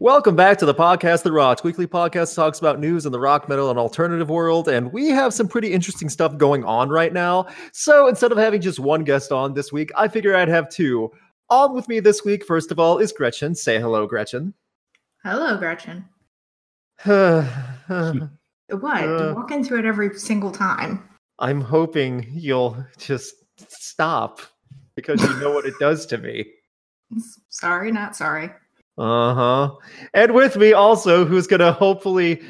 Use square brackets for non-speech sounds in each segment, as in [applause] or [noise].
Welcome back to The Podcast That Rocked. Weekly podcast talks about news in the rock, metal, and alternative world, and we have some pretty interesting stuff going on right now. So instead of having just one guest on this week, I figure I'd have two. On with me this week, first of all, is Gretchen. Say hello, Gretchen. Hello, Gretchen. [sighs] What? Uh. you walk into it every single time. I'm hoping you'll just stop because you know what it does to me. [laughs] Sorry, not sorry. Uh huh. And with me also, who's going to hopefully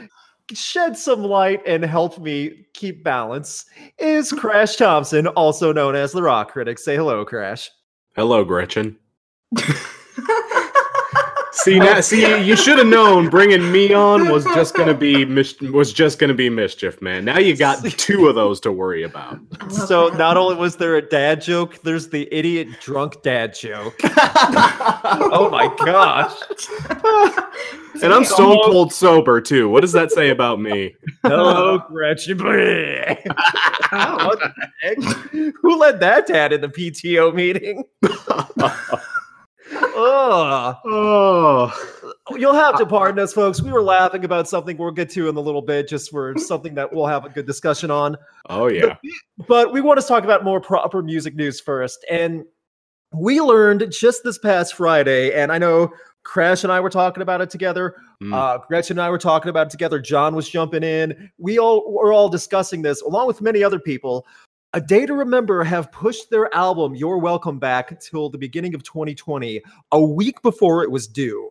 shed some light and help me keep balance, is Crash Thompson, also known as the Rock Critic. Say hello, Crash. Hello, Gretchen. [laughs] See now, see, you should have known bringing me on was just gonna be mis- was just gonna be mischief, man. Now you got [laughs] two of those to worry about. So not only was there a dad joke, there's the idiot drunk dad joke. [laughs] oh my gosh. And I'm stone cold sober too. What does that say about me? Hello, Gretchen. Oh. [laughs] what the heck? Who led that dad in the PTO meeting? Ugh. Oh, You'll have to pardon us, folks. We were laughing about something we'll get to in a little bit, just for something that we'll have a good discussion on. oh yeah. But we want to talk about more proper music news first. And we learned just this past Friday, and I know Crash and I were talking about it together. Mm. Uh, Gretchen and I were talking about it together. John was jumping in. We all were all discussing this, along with many other people. A Day to Remember have pushed their album You're Welcome Back till the beginning of 2020, a week before it was due.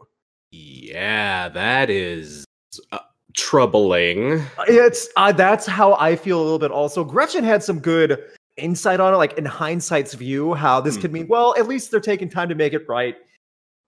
Yeah, that is uh, troubling. It's uh, that's how I feel a little bit. Also, Gretchen had some good insight on it, like in hindsight's view, how this could mean. Well, at least they're taking time to make it right.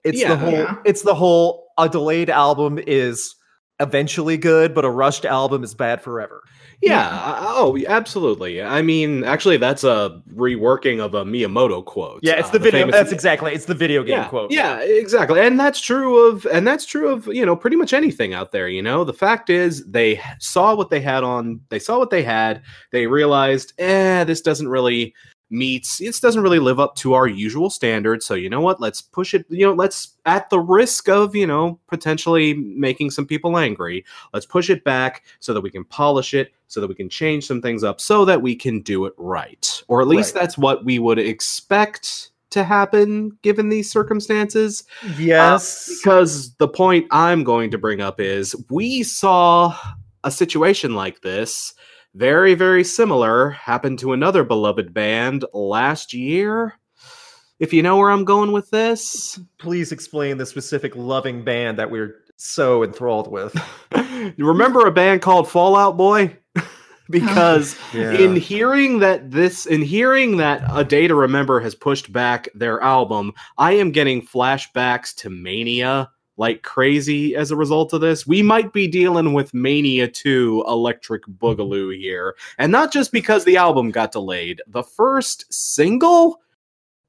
It's Yeah. the whole. Yeah. It's the whole. A delayed album is eventually good, but a rushed album is bad forever. Yeah. uh, Oh, absolutely. I mean, actually, that's a reworking of a Miyamoto quote. Yeah, it's Uh, the video. famous- that's exactly. It's the video game yeah, quote. Yeah, exactly. And that's true of and that's true of, you know, pretty much anything out there, you know. The fact is they saw what they had on they saw what they had, they realized, "Eh, this doesn't really meet it doesn't really live up to our usual standards. So, you know what? Let's push it, you know, let's at the risk of, you know, potentially making some people angry, let's push it back so that we can polish it, so that we can change some things up so that we can do it right. Or at least Right. that's what we would expect to happen given these circumstances. Yes. Uh, because the point I'm going to bring up is we saw a situation like this, very, very similar, happened to another beloved band last year. If you know where I'm going with this, Please explain the specific loving band that we're so enthralled with. you [laughs] remember a band called Fall Out Boy? [laughs] because [laughs] in hearing that this in hearing that a day to remember has pushed back their album i am getting flashbacks to mania like crazy as a result of this we might be dealing with mania 2 electric boogaloo here and not just because the album got delayed the first single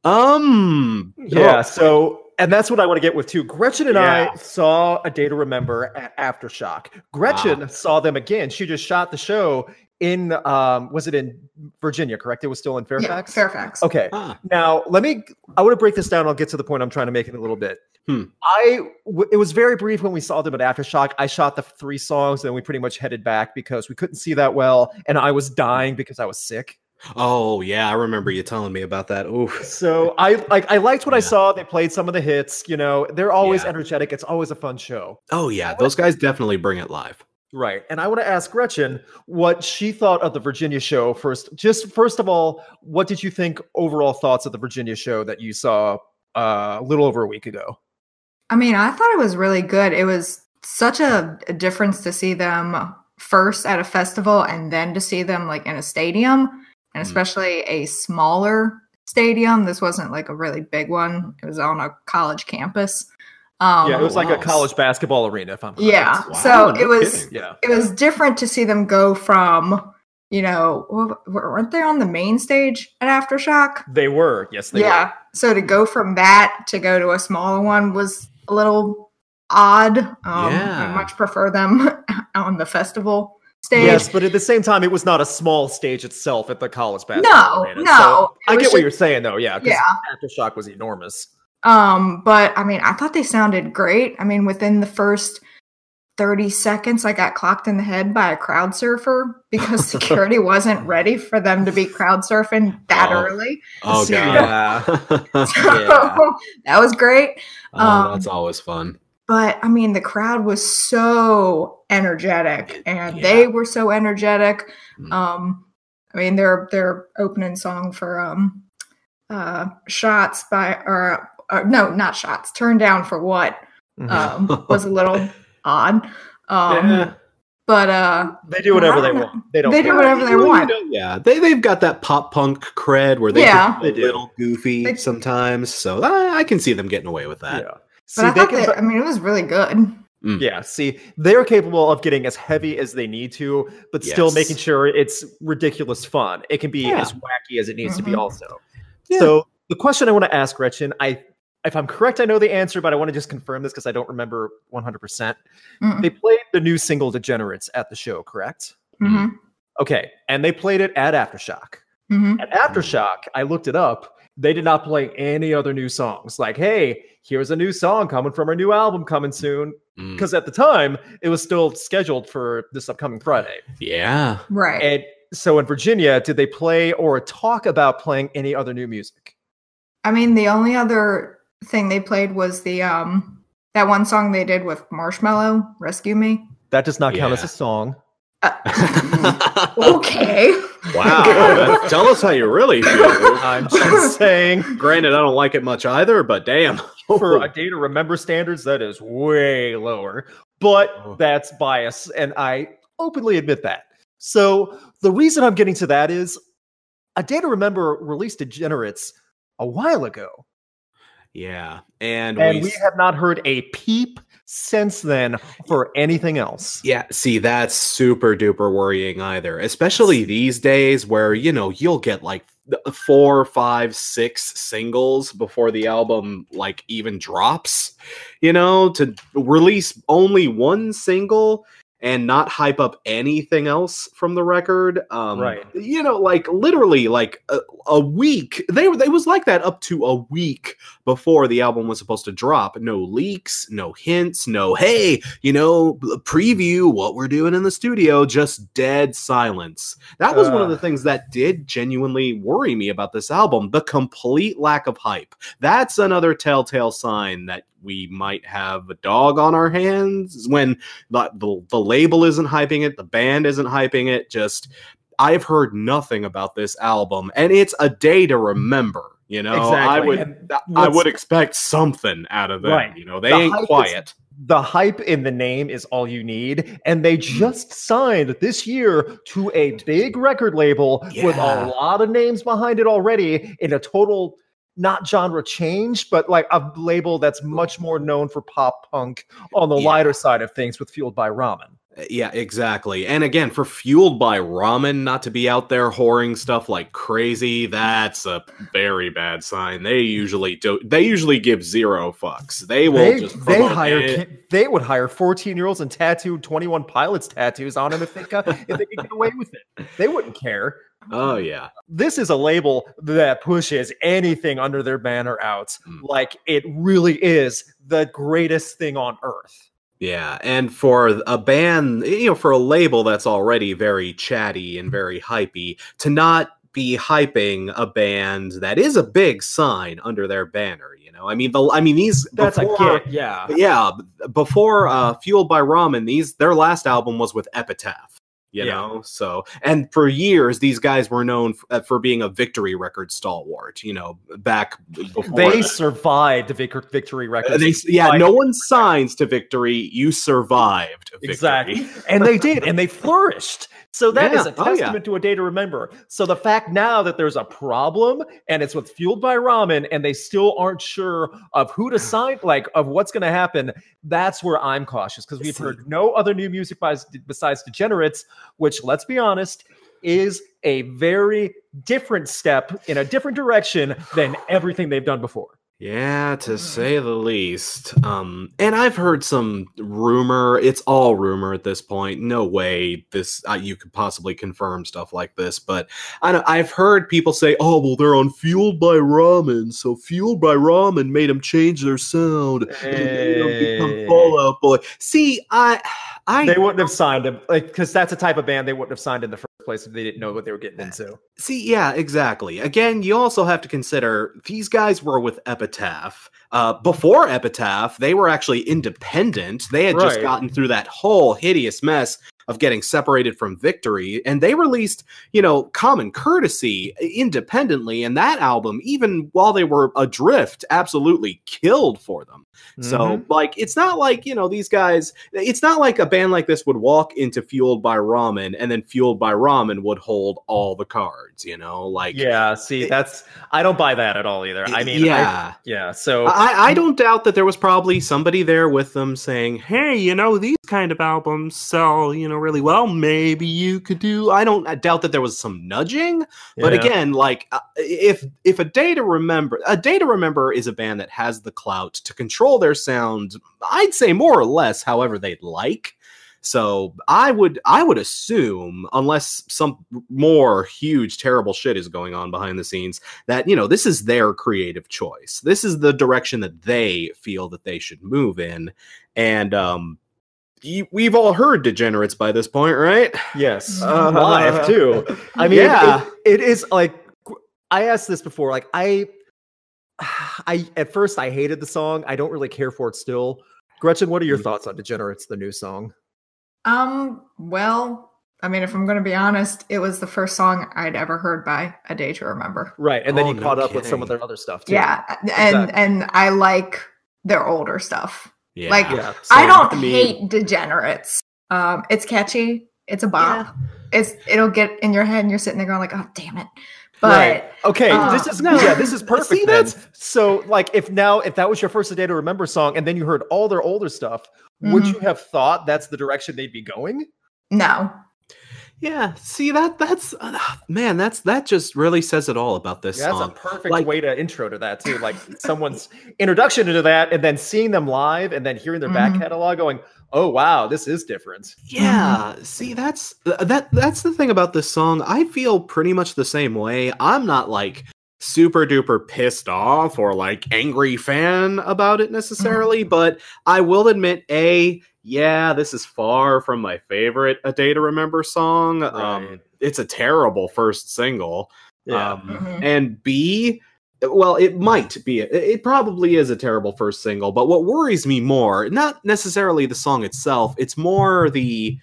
um Yeah, oh, so and that's what I want to get with too. Gretchen and Yeah. I saw a day to remember at Aftershock. Gretchen Wow. saw them again. She just shot the show in um was it in Virginia, correct? It was still in Yeah, Fairfax. Fairfax. Okay. ah, Now, let me I want to break this down. I'll get to the point I'm trying to make in a little bit. Hmm. I w- it was very brief when we saw them at Aftershock. I shot the three songs and we pretty much headed back because we couldn't see that well and I was dying because I was sick. oh yeah i remember you telling me about that Ooh. So I like I liked what I saw. They played some of the hits. You know, they're always Yeah. energetic. It's always a fun show, oh yeah those guys definitely bring it live right? And I want to ask Gretchen what she thought of the Virginia show first. Just first of all, what did you think overall thoughts of the Virginia show that you saw uh, a little over a week ago? I mean, I thought it was really good. It was such a, a difference to see them first at a festival and then to see them like in a stadium, and Mm. especially a smaller stadium. This wasn't like a really big one. It was on a college campus. Um, yeah, it was like a college basketball arena. If I'm correct. Yeah. Wow, so no it was kidding. yeah, it was different to see them go from, you know, weren't they on the main stage at Aftershock? they were. Yes, they yeah. So to go from that to go to a smaller one was a little odd. Um, Yeah. I much prefer them [laughs] on the festival stage. Yes, but at the same time, it was not a small stage itself at the college basketball No, arena. no, So I get what you're saying, though. Yeah, Yeah. Aftershock was enormous. Um, but I mean, I thought they sounded great. I mean, within the first 30 seconds, I got clocked in the head by a crowd surfer because [laughs] security wasn't ready for them to be crowd surfing that Oh. early. Oh So- god. [laughs] So Yeah. that was great. oh, Um, that's always fun. But I mean, the crowd was so energetic and Yeah. they were so energetic. Mm. Um, I mean, their their opening song for um, uh, "Shots" by or, or no, not "Shots." Turn down for what Mhm. um, was a little [laughs] odd. Um, Yeah. But uh, they do whatever they want. They don't. They do whatever they Well, you want. know, yeah, they they've got that pop punk cred where they Yeah. can be They do. a little goofy They- sometimes. So I, I can see them getting away with that. Yeah. but I they thought can. that, I mean, it was really good. Yeah, see, they're capable of getting as heavy as they need to, but still making sure it's ridiculous fun. It can be Yeah. as wacky as it needs to be, Mhm. also. Yeah. So the question I want to ask Gretchen, I, if I'm correct, I know the answer, but I want to just confirm this because I don't remember 100. percent Mm, They played the new single "Degenerates" at the show, correct? mhm, Okay, and they played it at Aftershock. mhm. At Aftershock, I looked it up. They did not play any other new songs. Like, hey, here's a new song coming from our new album coming soon. Mm. Because at the time, it was still scheduled for this upcoming Friday. Yeah. Right. And so in Virginia, did they play or talk about playing any other new music? I mean, the only other thing they played was the um that one song they did with Marshmello, "Rescue Me." That does not count as a song. Uh, [laughs] okay. wow. [laughs] Tell us how you really feel. [laughs] I'm just saying, Granted, I don't like it much either, but damn. for a day to remember standards, that is way lower. But Oh. that's bias, and I openly admit that. So the reason I'm getting to that is a day to remember released Degenerates a while ago. Yeah. And, And we, we have not heard a peep since then for anything else. Yeah, see, that's super duper worrying either, especially these days where, you know, you'll get like uh, four, five, six singles before the album like even drops, you know, to release only one single and not hype up anything else from the record. Um, Right. You know, like literally like a, a week. They were, it was like that up to a week before the album was supposed to drop. No leaks, no hints, no, hey, you know, preview what we're doing in the studio, just dead silence. That was one of Uh. the things that did genuinely worry me about this album the complete lack of hype. That's another telltale sign that we might have a dog on our hands when the, the, the label isn't hyping it, the band isn't hyping it. Just, I've heard nothing about this album, and it's a day to remember. You know, I would, I would expect something out of them. Right. You know, they The ain't hype is- quiet. The hype in the name is all you need. And they just signed this year to a big record label with a lot of names behind it already in a total not genre change, but like a label that's much more known for pop punk on the Yeah. lighter side of things with Fueled by Ramen. Uh, Yeah, exactly. And again, for fueled by ramen not to be out there whoring stuff like crazy, that's a very bad sign. They usually do. They usually give zero fucks. They will They, just they hire ki- they would hire 14 year olds and tattoo 21 pilots tattoos on them if they got, if they could get away with it. They wouldn't care. Oh yeah, this is a label that pushes anything under their banner out Mm. like it really is the greatest thing on earth. yeah. And for a band, you know, for a label that's already very chatty and very hypey, to not be hyping a band that is a big sign under their banner. You know, I mean, the I mean these That's before- a get, yeah. Yeah, before uh Fueled by Ramen, these their last album was with Epitaph. You Yeah. know, so and for years these guys were known f- uh, for being a victory record stalwart. You know, back before They that. survived the Vic- victory Uh, record. they yeah, no one signs to victory. You survived victory. Exactly. and they did, and they flourished. So that is Yeah. a Oh, yeah. testament to a day to remember. So the fact now that there's a problem and it's with fueled by ramen, and they still aren't sure of who to [sighs] sign, like of what's going to happen, that's where I'm cautious because we've heard no other new music by, besides Degenerates, which let's be honest is a very different step in a different direction than everything they've done before. Yeah, to Mhm. say the least. Um, and I've heard some rumor. It's all rumor at this point. No way this uh, you could possibly confirm stuff like this. But I know, I've heard people say, "Oh, well, they're on Fueled by Ramen, so Fueled by Ramen made them change their sound, and 'em become Fall Out Boy." See, I, I They wouldn't have signed him, like, because that's a type of band they wouldn't have signed in the first place if they didn't know what they were getting into. See, yeah, exactly. Again, you also have to consider these guys were with Epitaph. Uh, before Epitaph, they were actually independent. They had just gotten through that whole hideous mess of getting separated from Victory, and they released, you know, Common Courtesy independently. And that album, even while they were adrift, absolutely killed for them. So, Mhm. like, it's not like, you know, these guys, it's not like a band like this would walk into Fueled by Ramen and then Fueled by Ramen would hold all the cards, you know? Like, yeah, see, that's I don't buy that at all either. I mean, I- yeah. yeah. So I, I don't doubt that there was probably somebody there with them saying, "Hey, you know, these kind of albums sell, you know, really well. Maybe you could do." I don't I doubt that there was some nudging, but yeah. again, like uh, if if a day to remember, a day to remember is a band that has the clout to control their sound. I'd say more or less, however they'd like. So I would I would assume, unless some more huge terrible shit is going on behind the scenes, that you know this is their creative choice. This is the direction that they feel that they should move in, and um, y- we've all heard degenerates by this point, right? yes, [laughs] Uh, live too. I mean, Yeah. it, it is like I asked this before. Like I, [sighs] I at first I hated the song. I don't really care for it still. Gretchen, what are your Mhm. thoughts on Degenerates, the new song? Um, well, I mean, if I'm going to be honest, it was the first song I'd ever heard by A Day to Remember. Right, and then Oh, you no caught up with some of their other stuff too. Yeah, and Exactly. and I like their older stuff. Yeah. Like, yeah. I don't I mean- hate Degenerates. Um, it's catchy. It's a bop. It's it'll get in your head, and you're sitting there going like, "Oh, damn it!" But Right. Okay, Uh, this is no. yeah, this is [laughs] perfect. See, then. that's- so like if now if that was your first day to remember song and then you heard all their older stuff, would Mhm. you have thought that's the direction they'd be going? no, Yeah, see that that's uh, man, that's that just really says it all about this Yeah, that's song. a perfect Like- way to intro to that too. Like someone's introduction into that, and then seeing them live, and then hearing their back Mhm. catalog, going, "Oh wow, this is different." Yeah, see that's that that's the thing about this song. I feel pretty much the same way. I'm not like super duper pissed off or like angry fan about it necessarily, but I will admit a yeah, this is far from my favorite A Day to Remember song. Um it's a terrible first single. Yeah, Um, Mhm. and B, well, it might be. It probably is a terrible first single, but what worries me more, not necessarily the song itself, it's more the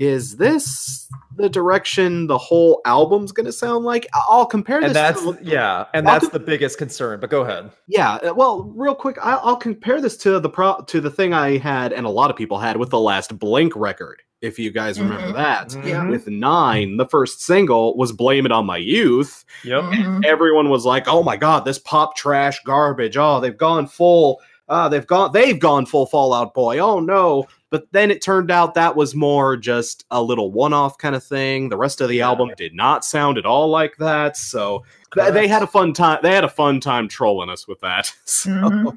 is this the direction the whole album's going to sound like? I- I'll compare and this. that's to, yeah, and I'll that's com- the biggest concern. But go ahead. yeah. uh, Well, real quick, I'll, I'll compare this to the pro to the thing I had, and a lot of people had with the last Blink record. If you guys remember Mhm. that, Yeah. Mhm. with Nine, the first single was "Blame It on My Youth." Yep. Mhm. everyone was like, "Oh my god, this pop trash garbage! Oh, they've gone full. Uh, they've gone. They've gone full Fall Out Boy. Oh no!" But then it turned out that was more just a little one-off kind of thing. The rest of the album did not sound at all like that. So th- they had a fun time. They had a fun time trolling us with that. [laughs] So, Mhm.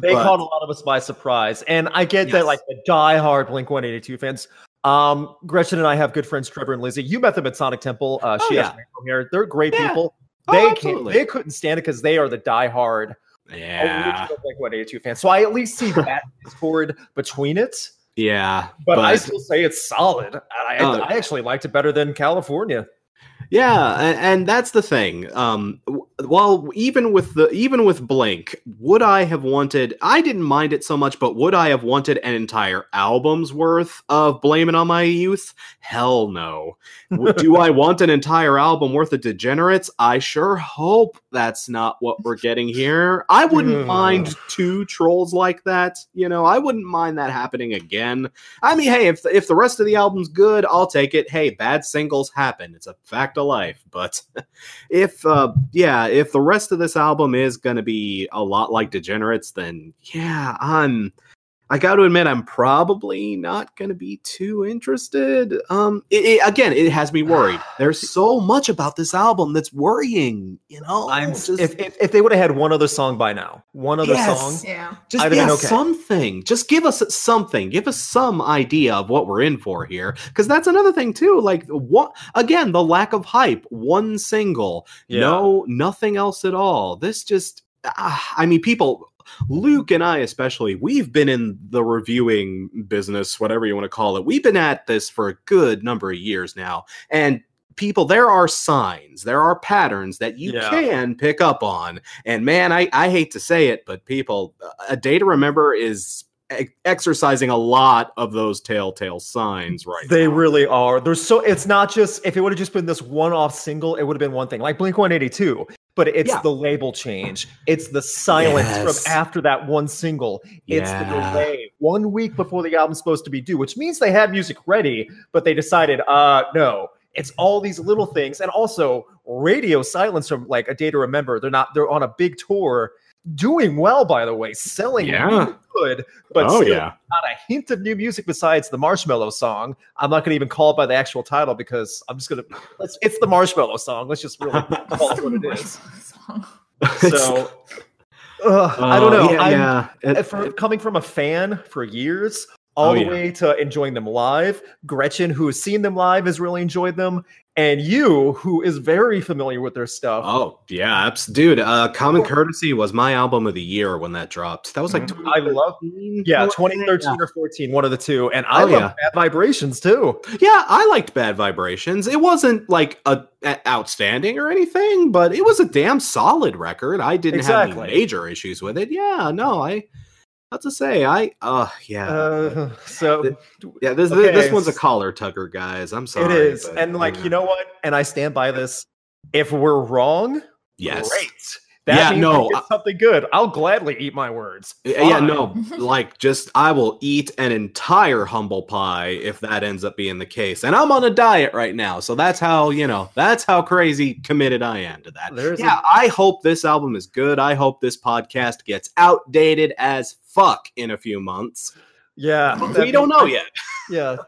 They But- caught a lot of us by surprise, and I get Yes. that, like the die-hard Blink One Eighty Two fans. Um, Gretchen and I have good friends, Trevor and Lizzie. You met them at Sonic Temple. Uh, Oh, she has yeah. from here. They're great Yeah. people. Oh, They can't, they couldn't stand it because they are the die-hard yeah, One Eighty Two fans. So I at least see that [laughs] discord between it. yeah. But, I still say it's solid. And I, Uh, I actually liked it better than California. Yeah, and, and that's the thing. Um, w- while even with the even with Blink, would I have wanted? I didn't mind it so much, but would I have wanted an entire album's worth of "Blame It on My Youth"? Hell no. Do I [laughs] want an entire album worth of Degenerates? I sure hope that's not what we're getting here. I wouldn't mind two trolls like that. You know, I wouldn't mind that happening again. I mean, hey, if if the rest of the album's good, I'll take it. Hey, bad singles happen. It's a fact of life. But [laughs] if uh yeah, if the rest of this album is going to be a lot like Degenerates, then yeah, I'm I got to admit, I'm probably not going to be too interested. Um, it, it- again, it has me worried. [sighs] There's so much about this album that's worrying. You know, I'm just, if, if if they would have had one other song by now, one other Yes. song. Yeah. just I'd yeah, been okay. something. Just give us something. Give us some idea of what we're in for here, because that's another thing too. Like what again, the lack of hype. One single, Yeah. no, nothing else at all. This just, ah, I mean, people. Luke and I, especially, we've been in the reviewing business, whatever you want to call it. We've been at this for a good number of years now. And people, there are signs, there are patterns that you Yeah. can pick up on. And man, I, I hate to say it, but people, a day to remember is e- exercising a lot of those telltale signs right They now. really are. There's so it's not just if it would have just been this one-off single, it would have been one thing, like Blink 182. But it's Yeah. the label change. It's the silence Yes. from after that one single. It's the delay one week before the album's supposed to be due, which means they had music ready, but they decided, uh, no. It's all these little things, and also radio silence from like a day to remember. They're not. They're on a big tour, doing well, by the way, selling Yeah. really good, but oh, still yeah. not a hint of new music besides the Marshmello song. I'm not going to even call it by the actual title because I'm just going to. It's the Marshmello song. Let's just really [laughs] call it what it is. [laughs] Song. So, [laughs] ugh, I don't Uh, know. Yeah, yeah. It- for coming from a fan for years, all Oh, the yeah. way to enjoying them live. Gretchen, who has seen them live, has really enjoyed them, and you, who is very familiar with their stuff. Oh yeah, dude. Uh, Common Courtesy was my album of the year when that dropped. That was like Mhm. I love- 2013, yeah, 2013 or 14, one of the two, and I Oh, love yeah. Bad Vibrations too. Yeah, I liked Bad Vibrations. It wasn't like a, a- outstanding or anything, but it was a damn solid record. I didn't have any major issues with it. Yeah, no, I. Have to say, I. Oh yeah, Uh, [laughs] so yeah. This okay, this one's a collar tugger, guys. I'm sorry. It is. but, And like, yeah. you know what? And I stand by this. If we're wrong, yes. great. That Yeah, no, something good. I'll gladly eat my words. Yeah, yeah, no, [laughs] like just I will eat an entire humble pie if that ends up being the case. And I'm on a diet right now, so that's how, you know, that's how crazy committed I am to that. There's yeah, I hope this album is good. I hope this podcast gets outdated as fuck in a few months. Yeah. We don't know yet. Yeah. [laughs]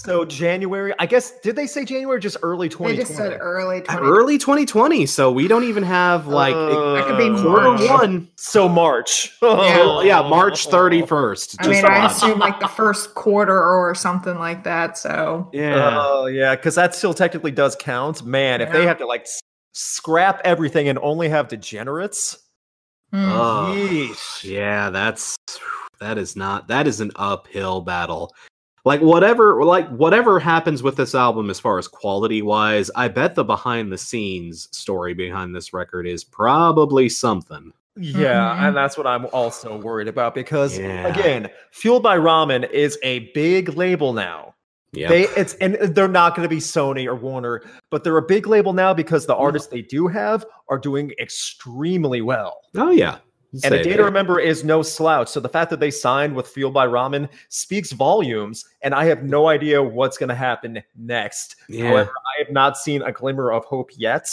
So January, I guess did they say January or just early They 2020? just said early 20. Early 2020, so we don't even have like Uh, That could be quarter March. one. So March. [laughs] Yeah. Yeah, March 31st. I mean, I odd. assume like the first quarter or something like that. So yeah. Oh yeah, because that still technically does count. Man, if they have to like scrap everything and only have degenerates, hmm. Oh. Yeah, that's that is not that is an uphill battle. Like whatever like whatever happens with this album as far as quality wise, I bet the behind the scenes story behind this record is probably something. Yeah, Mhm. and that's what I'm also worried about because Yeah. again, Fueled by Ramen is a big label now. Yeah. They it's and they're not going to be Sony or Warner, but they're a big label now because the artists they do have are doing extremely well. oh yeah. And a Say day to remember is no slouch. So the fact that they signed with Fueled by Ramen speaks volumes, and I have no idea what's going to happen next. Yeah. However, I have not seen a glimmer of hope yet,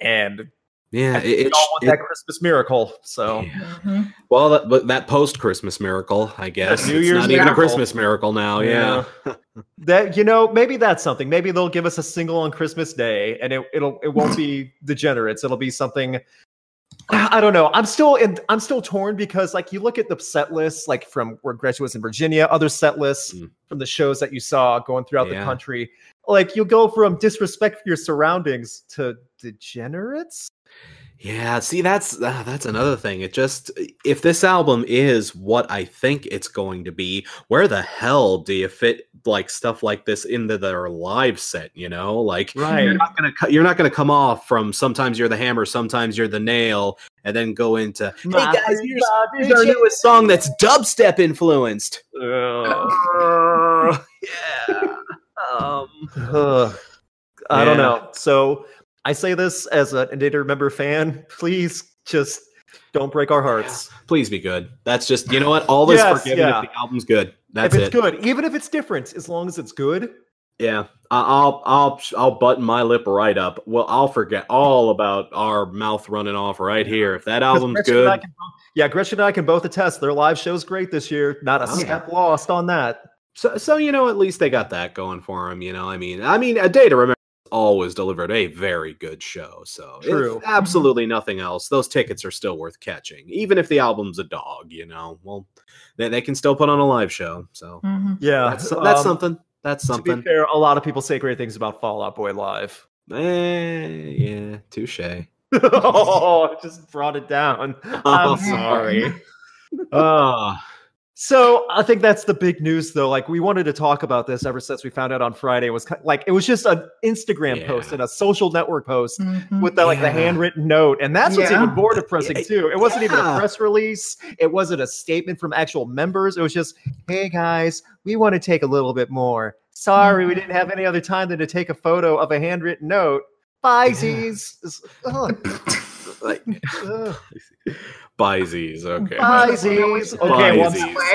and yeah, we it, it, all want it- that Christmas miracle. So yeah. Mhm. well, that, but that post Christmas miracle, I guess. New it's Year's not even a. Christmas miracle now. Yeah. [laughs] that you know, maybe that's something. Maybe they'll give us a single on Christmas Day, and it, it'll it won't be degenerates. It'll be something. I don't know. I'm still in. I'm still torn because, like, you look at the set lists, like from where Gretchen was in Virginia, other set lists Mm. from the shows that you saw going throughout the country. Like, you go from disrespect for your surroundings to degenerates. Yeah, see that's uh, that's another thing. It just if this album is what I think it's going to be, where the hell do you fit like stuff like this into their live set, you know? Like Right. you're not going to you're not going to come off from sometimes you're the hammer, sometimes you're the nail and then go into Hey guys, here's, here's our newest song that's dubstep influenced. Ugh. [laughs] yeah. Um Ugh. I don't know. So I say this as a Day to Remember fan. Please just don't break our hearts. please be good. That's just you know what? All this Yes, forgiven yeah. if the album's good. That's if it's it. good, even if it's different, as long as it's good, Yeah, I'll I'll I'll button my lip right up. Well, I'll forget all about our mouth running off right here. If that album's good, can yeah, Gretchen and I can both attest their live show's great this year. Not a Oh, yeah. step lost on that. so so you know at least they got that going for them. You know, I mean, I mean, a day to remember always delivered a very good show. So if True. absolutely nothing else. Those tickets are still worth catching, even if the album's a dog. You know, well, they they can still put on a live show. So Mhm. Yeah, that's that's um, something. That's To something. be fair, a lot of people say great things about Fall Out Boy live. Eh, yeah, touche. [laughs] oh, just brought it down. [laughs] Oh, I'm sorry. Oh, [laughs] So I think that's the big news, though. Like we wanted to talk about this ever since we found out on Friday. It was ki- like it was just an Instagram post and a social network post Mhm. with the, like the handwritten note, and that's what's Yeah. even more depressing too. It wasn't even a press release. It wasn't a statement from actual members. It was just, "Hey guys, we want to take a little bit more. Sorry, we Mhm. didn't have any other time than to take a photo of a handwritten note." Bye, Yeah. Z's. [laughs] Like [laughs] ugh. Okay. Bye. Okay, well,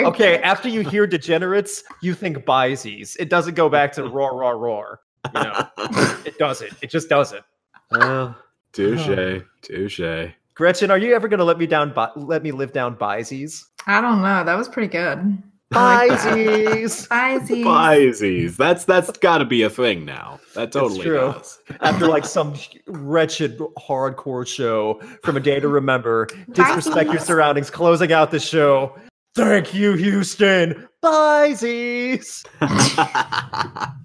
okay. After you hear degenerates, you think Byzies. It doesn't go back to roar, roar, roar. You know, [laughs] it doesn't. It just doesn't. well, touche. Touche. Gretchen, are you ever going to let me down? Bi- let me live down Byzies. I don't know. That was pretty good. I like that. Byzies. Byzies. Byzies. That's that's got to be a thing now. That totally true. does. After like some wretched hardcore show from a day to remember, disrespect your surroundings. Closing out the show. Thank you, Houston. Byzies. Ugh. [laughs]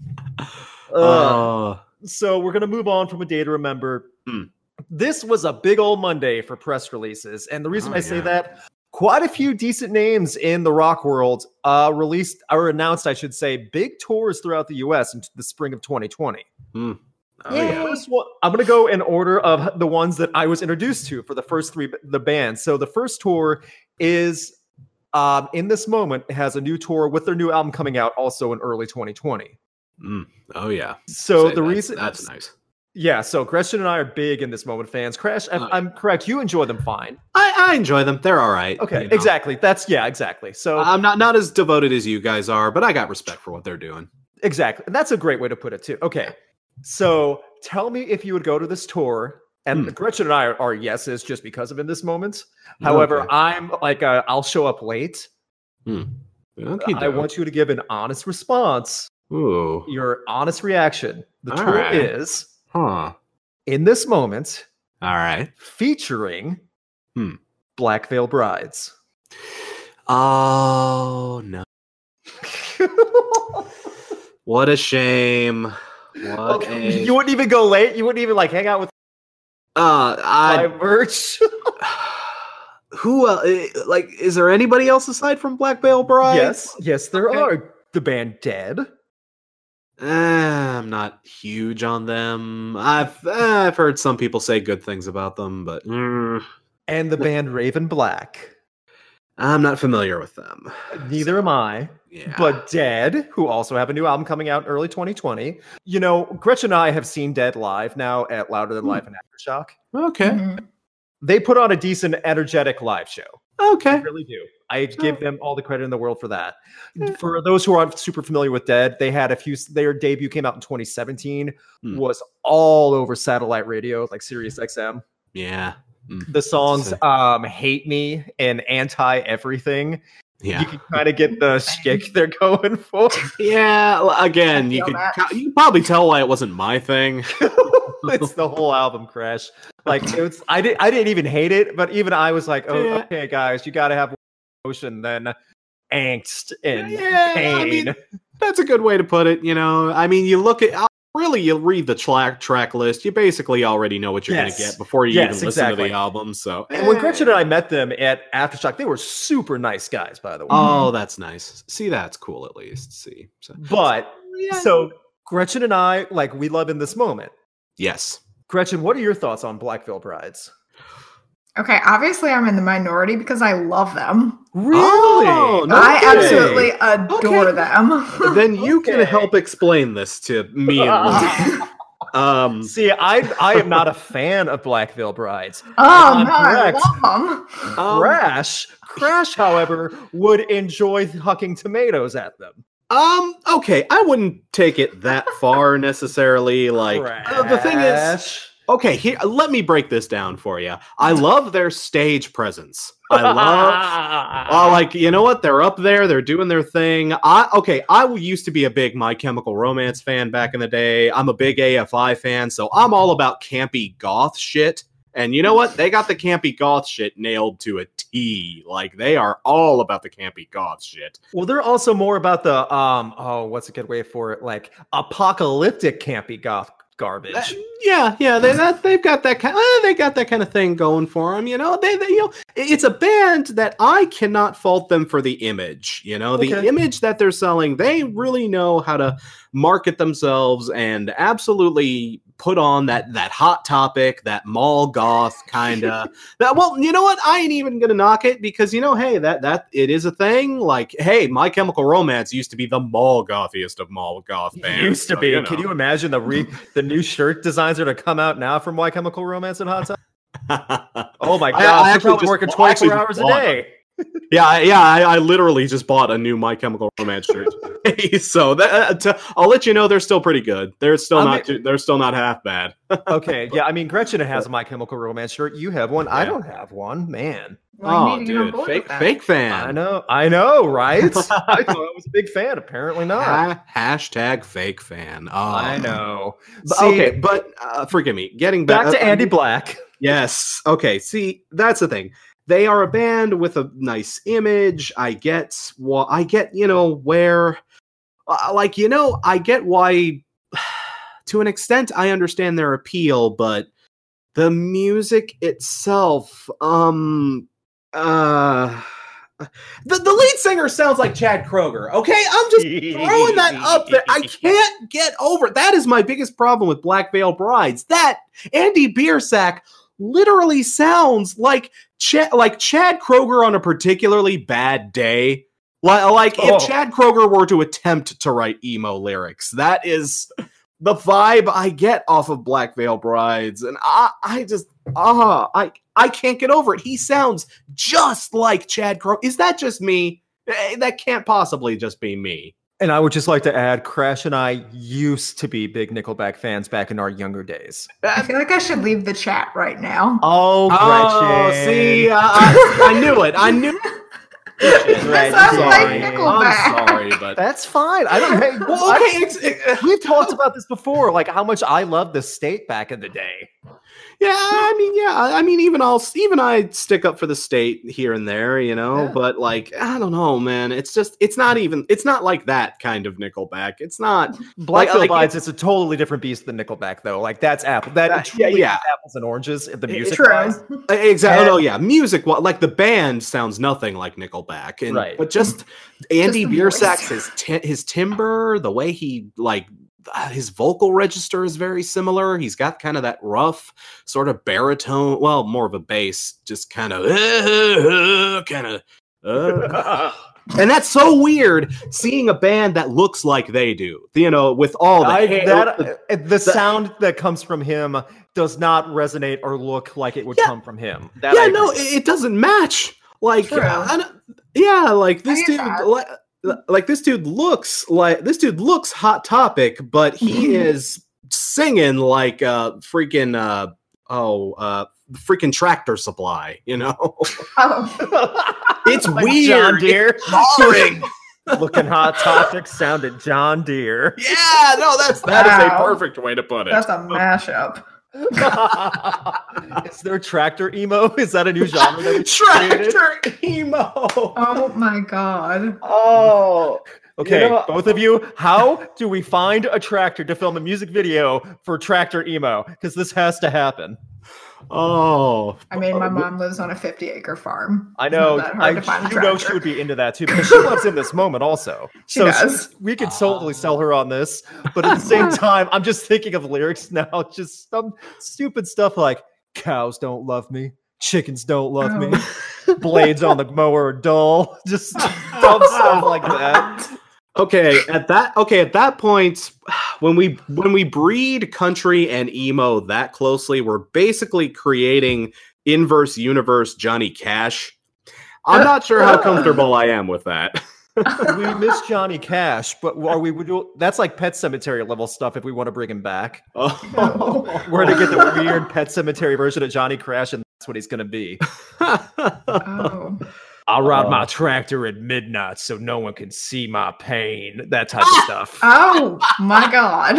Oh, So we're gonna move on from a day to remember. Hmm. This was a big old Monday for press releases, and the reason Oh, I say yeah. that, quite a few decent names in the rock world uh, released or announced, I should say, big tours throughout the U.S. in the spring of 2020. oh yeah. First one, I'm gonna go in order of the ones that I was introduced to for the first three the bands. So the first tour is. Um, in this moment, has a new tour with their new album coming out also in early 2020. Mm. Oh yeah. So Say the that- reason that's nice. Yeah, so Gretchen and I are big in this moment fans. Crash, if I'm correct, you enjoy them fine. I, I enjoy them. They're all right. Okay, you know. exactly. That's yeah, exactly. So I'm not not as devoted as you guys are, but I got respect for what they're doing. exactly, and that's a great way to put it too. Okay, so tell me if you would go to this tour, and Hmm. Gretchen and I are, are yeses just because of in this moment. However, Okay. I'm like I'll show up late. Okay, I want you to give an honest response, Ooh. your honest reaction. The All tour right. is Huh. in this moment All right. featuring Hmm. Black Veil Brides. Oh no. [laughs] What a shame. What Okay, a you wouldn't even go late. You wouldn't even like hang out with uh I merch. [sighs] who uh, like is there anybody else aside from Black Veil Brides? yes, yes, there Okay. are. The band DED. Eh, I'm not huge on them. I've eh, I've heard some people say good things about them, but mm, and the band Raven Black. I'm not familiar with them. Neither am I. Yeah. But DED, who also have a new album coming out in early 2020. You know, Gretchen and I have seen DED live now at Louder Than Hmm. Life and Aftershock. okay. Mhm. They put on a decent, energetic live show. Okay. I really do. I give them all the credit in the world for that. For those who aren't super familiar with DED, they had a few. Their debut came out in 2017. Hmm. Was all over satellite radio, like Sirius XM. Yeah. The songs um, "Hate Me" and "Anti Everything." Yeah. You can kind of get the [laughs] shtick they're going for. Yeah, again, you feel could that. you can probably tell why it wasn't my thing. [laughs] [laughs] it's the whole album crash. Like it's I didn't I didn't even hate it, but even I was like, oh Yeah. okay, guys, you got to have emotion then angst and Yeah, I pain. mean, That's a good way to put it. You know, I mean, you look at uh, really, you read the track track list. You basically already know what you're Yes. going to get before you Yes, even listen exactly. to the album. So, and when. Gretchen and I met them at Aftershock, they were super nice guys, by the way. oh, that's nice. See, that's cool. At least, see. So, but yeah. so Gretchen and I, like, we love in this moment. Yes, Gretchen, what are your thoughts on Black Veil Brides? Okay, obviously I'm in the minority because I love them. Really? Oh, no I kidding. absolutely adore Okay. them. then you can help explain this to me. And [laughs] Lee. um, See, I I am not a fan of Black Veil Brides. [laughs] oh I'm no, I love them. um, Crash, Crash, however, would enjoy hucking tomatoes at them. Um. Okay, I wouldn't take it that [laughs] far necessarily. Like uh, the thing is, okay. Here, let me break this down for you. I [laughs] love their stage presence. I love. Oh, [laughs] like you know what? They're up there. They're doing their thing. I okay. I used to be a big My Chemical Romance fan back in the day. I'm a big AFI fan, so I'm all about campy goth shit. And you know what? They got the campy goth shit nailed to a T. Like they are all about the campy goth shit. Well, they're also more about the um. Oh, what's a good way for it? Like apocalyptic campy goth garbage. That- yeah, yeah, they that, they've got that kind. Uh, they got that kind of thing going for them. You know, they, they you know, it's a band that I cannot fault them for the image. You know, the Okay. image that they're selling, they really know how to market themselves and absolutely put on that that hot topic, that mall goth kind of. that well, you know what? I ain't even gonna knock it because you know, hey, that that it is a thing. Like, hey, My Chemical Romance used to be the mall gothiest of mall goth bands. Used to so, be. you Can you imagine the re- the new shirt designs are to come out now from My Chemical Romance and Hot Tub? [laughs] Oh my god, I they're actually probably just- working 24 hours a day. Yeah, I- yeah, I, I literally just bought a new My Chemical Romance shirt, [laughs] so that, uh, to, I'll let you know they're still pretty good. They're still I not, mean- too, they're still not half bad. [laughs] Okay, yeah, I mean Gretchen has a My Chemical Romance shirt. You have one. I don't have one. Man, Well, oh, need to get on dude, fake, fake fan. I know, I know, right? [laughs] I thought I was a big fan. Apparently not. Ha- hashtag fake fan. Oh. I know. But- See, okay, but uh, forgive me. Getting back, back to uh, Andy Black. Yes. Okay. See, that's the thing. They are a band with a nice image. I get well, I get, you know, where uh, like, you know, I get why [sighs] to an extent I understand their appeal, but the music itself um uh [sighs] the, the lead singer sounds like Chad Kroeger. Okay, I'm just throwing that up there. I [laughs] can't get over it. That is my biggest problem with Black Veil Brides. That Andy Biersack literally sounds like Ch- like Chad Kroeger on a particularly bad day. Like, Oh. if Chad Kroeger were to attempt to write emo lyrics, that is the vibe I get off of Black Veil Brides, and I, I just, ah, I, I can't get over it. He sounds just like Chad Kroeger. Is that just me? Eh, That can't possibly just be me. And I would just like to add, Crash and I used to be big Nickelback fans back in our younger days. I feel like I should leave the chat right now. Oh, Oh, Gretchen. see, I, I, I knew it. I knew. [laughs] Right, I I'm like sorry. Nickelback. I'm sorry, but That's fine. I don't. Hey, [laughs] well, okay. It's, it- we've talked about this before, like how much I loved the state back in the day. Yeah, I mean, yeah, I I mean, even I'll even I stick up for the state here and there, you know. Yeah. But like, I don't know, man. It's just, it's not even, it's not like that kind of Nickelback. It's not. Black Like- Veil like Brides is a totally different beast than Nickelback, though. Like that's apple. That Uh, yeah, truly yeah. is apples and oranges. The music, Exactly. And- oh yeah, music. Well, like the band sounds nothing like Nickelback, and Right. but just Andy the voice. Biersack's his ti- his timbre, the way he like his vocal register is very similar. He's got kind of that rough sort of baritone, well, more of a bass, just kind of [laughs] kind of. Uh, and that's so weird seeing a band that looks like they do. You know, with all the I, hair- that, the- uh, the sound that comes from him does not resonate or look like it would Yeah. come from him. That yeah, I no, it, it doesn't match. Like, True. I don't- yeah, like this dude, like, like this dude looks like this dude looks hot topic, but he is singing like uh freaking uh oh uh freaking tractor supply. You know, [laughs] Oh, [laughs] it's Like weird. John Deere. [laughs] It's. Looking hot topic sounded John Deere. yeah, no, that's that is Wow. a perfect way to put it. that's a mashup. [laughs] Is there tractor emo? [laughs] Is that a new genre that we created? tractor emo. Oh my god. Oh, [laughs] Okay, You know- both of you, how do we find a tractor to film a music video for tractor emo? Because this has to happen. Oh. I mean, my mom lives on a 50 acre farm. I know. that I to find a you know she would be into that too because she lives in this moment also. [laughs] She so does. we could totally sell her on this, but at the same [laughs] time, I'm just thinking of lyrics [laughs] now, just some stupid stuff like "cows don't love me, chickens don't love me, oh. blades on the mower are dull," just dumb stuff like that. okay at that okay at that point when we when we breed country and emo that closely we're basically creating inverse universe johnny cash i'm not sure how comfortable i am with that we miss Johnny Cash, but are we? would do- That's like Pet Sematary level stuff. If we want to bring him back, Oh. [laughs] we're gonna get the weird Pet Sematary version of Johnny Crash, and that's what he's gonna be. [laughs] [laughs] Oh. I'll ride Oh. my uh-huh. tractor at midnight so no one can see my pain. That type of ah! stuff. Oh my [laughs] god.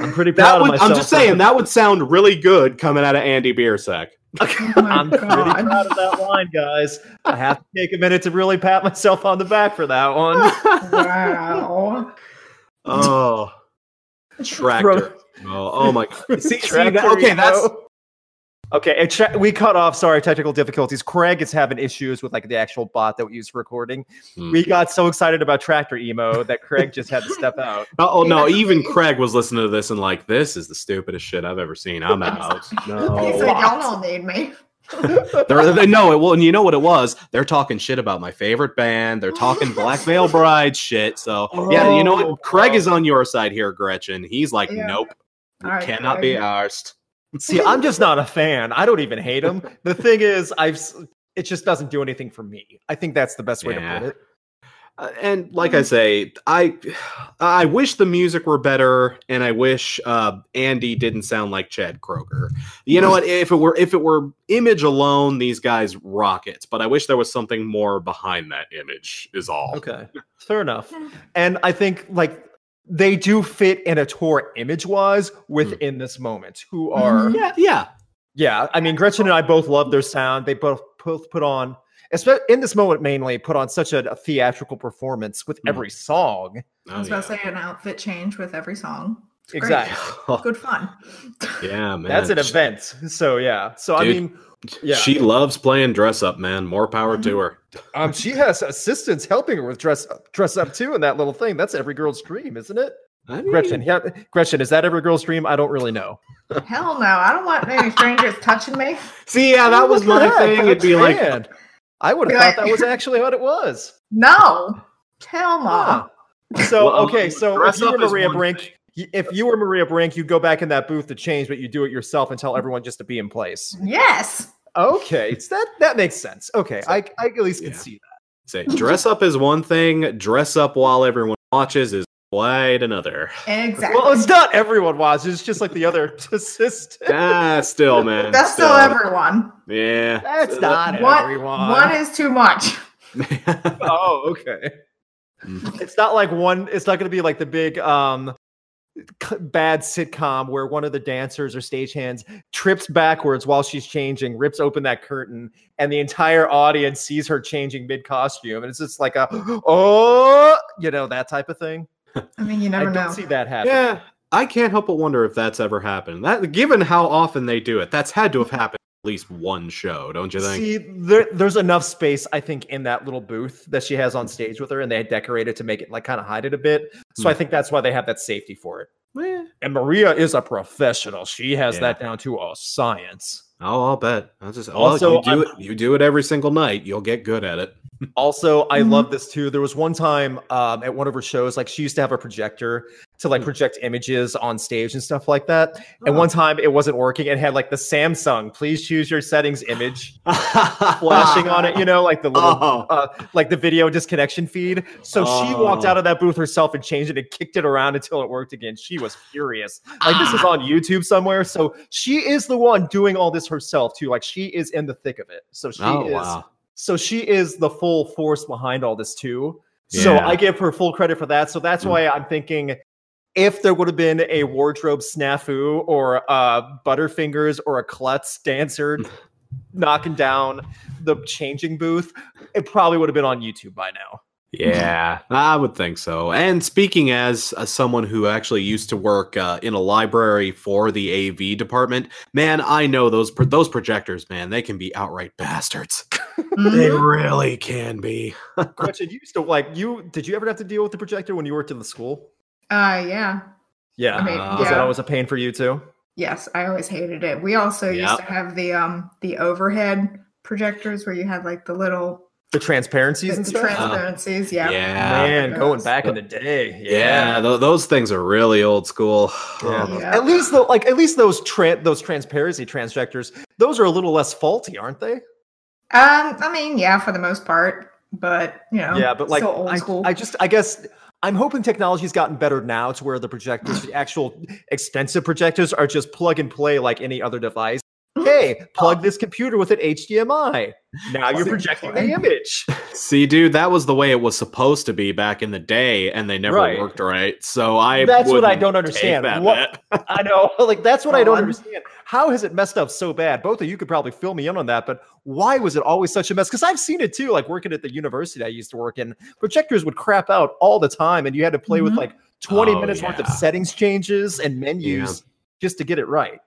I'm pretty proud that would, of myself. I'm just saying that would sound really good coming out of Andy Biersack. [laughs] Oh I'm pretty God. proud of that line, guys. I have to take a minute to really pat myself on the back for that one. Wow. [laughs] oh, tractor. Oh, oh my god. See, see that, okay, that's know? Okay, we cut off. Sorry, technical difficulties. Craig is having issues with like the actual bot that we use for recording. Hmm. We got so excited about tractor emo that Craig just had to step [laughs] out. Oh no! Even Craig was listening to this and like, this is the stupidest shit I've ever seen. I'm [laughs] out. He No, said, y'all don't need me. [laughs] they're, they know it. Well, and you know what it was? They're talking shit about my favorite band. They're talking Black Veil Bride shit. So yeah, you know Oh, what? Craig wow. is on your side here, Gretchen. He's like, Yeah. nope, All right, cannot be Craig. Arsed. See, I'm just not a fan. I don't even hate him. The thing is, I've it just doesn't do anything for me. I think that's the best way Yeah. to put it. Uh, and like I say, I I wish the music were better, and I wish uh, Andy didn't sound like Chad Kroeger. You know what? [laughs] If it were if it were image alone, these guys rock it. But I wish there was something more behind that image. Is all. Okay, fair enough. And I think like they do fit in a tour image wise within this moment. Who are Mhm. Yeah, yeah. yeah? I mean, Gretchen and I both love their sound. They both both put on, especially in this moment mainly, put on such a, a theatrical performance with Mm. every song. I was about to say an outfit change with every song. It's great. Exactly. Good fun. [laughs] yeah, [laughs] man. That's an event. So yeah. So I mean, yeah. She loves playing dress up, man. More power to her. Um, she has assistants helping her with dress up, dress up too in that little thing. That's every girl's dream, isn't it? I mean, Gretchen, yeah, Gretchen, is that every girl's dream? I don't really know. Hell no. I don't want any strangers touching me. See, yeah, that was my that, thing. It'd be like, man. I would have thought like- that was [laughs] actually what it was. No. Hell no. Huh. So Well, okay, so if you were Maria Brink, thing. if you were Maria Brink, you'd go back in that booth to change, but you do it yourself and tell everyone just to be in place. Yes. Okay, it's that that makes sense. Okay, I, I at least can Yeah. see that. say, dress up is one thing. Dress up while everyone watches is quite another. Exactly. Well, it's not everyone watches. It's just like the other [laughs] assistant. ah, still, man. That's still everyone. Yeah. That's not One, everyone. one is too much. [laughs] oh, okay. Mm. It's not like one. It's not going to be like the big um c- bad sitcom where one of the dancers or stagehands trips backwards while she's changing, rips open that curtain, and the entire audience sees her changing mid costume, and it's just like a [gasps] oh, you know that type of thing. I mean, you I never don't know. see that happen. yeah. I can't help but wonder if that's ever happened. That given how often they do it, that's had to have happened at least one show, don't you think? See, there, there's enough space, I think, in that little booth that she has on stage with her, and they decorate it to make it like kind of hide it a bit. So Hmm. I think that's why they have that safety for it. Eh, And Maria is a professional. She has Yeah. that down to a science. Oh, I'll bet. I'll just Also, also you do I'm- it. You do it every single night. You'll get good at it. Also, I Mhm. love this too. There was one time um, at one of her shows, like she used to have a projector to like Hmm. project images on stage and stuff like that. And Oh. one time it wasn't working. It had like the Samsung, please choose your settings image flashing flashing on it, you know, like the little [laughs] Oh. uh, like the video disconnection feed. So she walked Oh. out of that booth herself and changed it and kicked it around until it worked again. She was furious. Like this is [gasps] on YouTube somewhere. So she is the one doing all this herself too. Like she is in the thick of it. So she oh is wow. so she is the full force behind all this too. So I give her full credit for that. So that's Mm. why I'm thinking if there would have been a wardrobe snafu or uh Butterfingers or a klutz dancer [laughs] knocking down the changing booth, it probably would have been on YouTube by now. Yeah, I would think so. And speaking as, as someone who actually used to work uh, in a library for the AV department, man, I know those pro- those projectors, man, they can be outright bastards. [laughs] they Mhm. really can be. [laughs] Gretchen, you used to like you did you ever have to deal with the projector when you worked in the school? Uh, yeah. Yeah. I mean, Uh, Was that always a pain for you too? Yes, I always hated it. We also Yep. used to have the um the overhead projectors where you had like the little The transparencies the, and the stuff? transparencies. Yeah. Yeah. Man, going back in the day. Yeah, tho- those things are really old school. Yeah. Yeah. At least though, like at least those tra- those transparency transjectors, those are a little less faulty, aren't they? Um, I mean, yeah, for the most part. but you know, Yeah, but like still old I, school. I just I guess I'm hoping technology's gotten better now to where the projectors, the actual expensive projectors, are just plug and play like any other device. Hey, [laughs] plug this computer with an HDMI. Now you're projecting the image. [laughs] See, dude, that was the way it was supposed to be back in the day, and they never Right. worked right. So I That's what I don't understand. that What- [laughs] I know, like that's what I don't God. understand. How has it messed up so bad? Both of you could probably fill me in on that, but why was it always such a mess? Because I've seen it too, like working at the university I used to work in. Projectors would crap out all the time, and you had to play with Mhm. like 20 Oh, minutes worth of settings changes and menus just to get it right.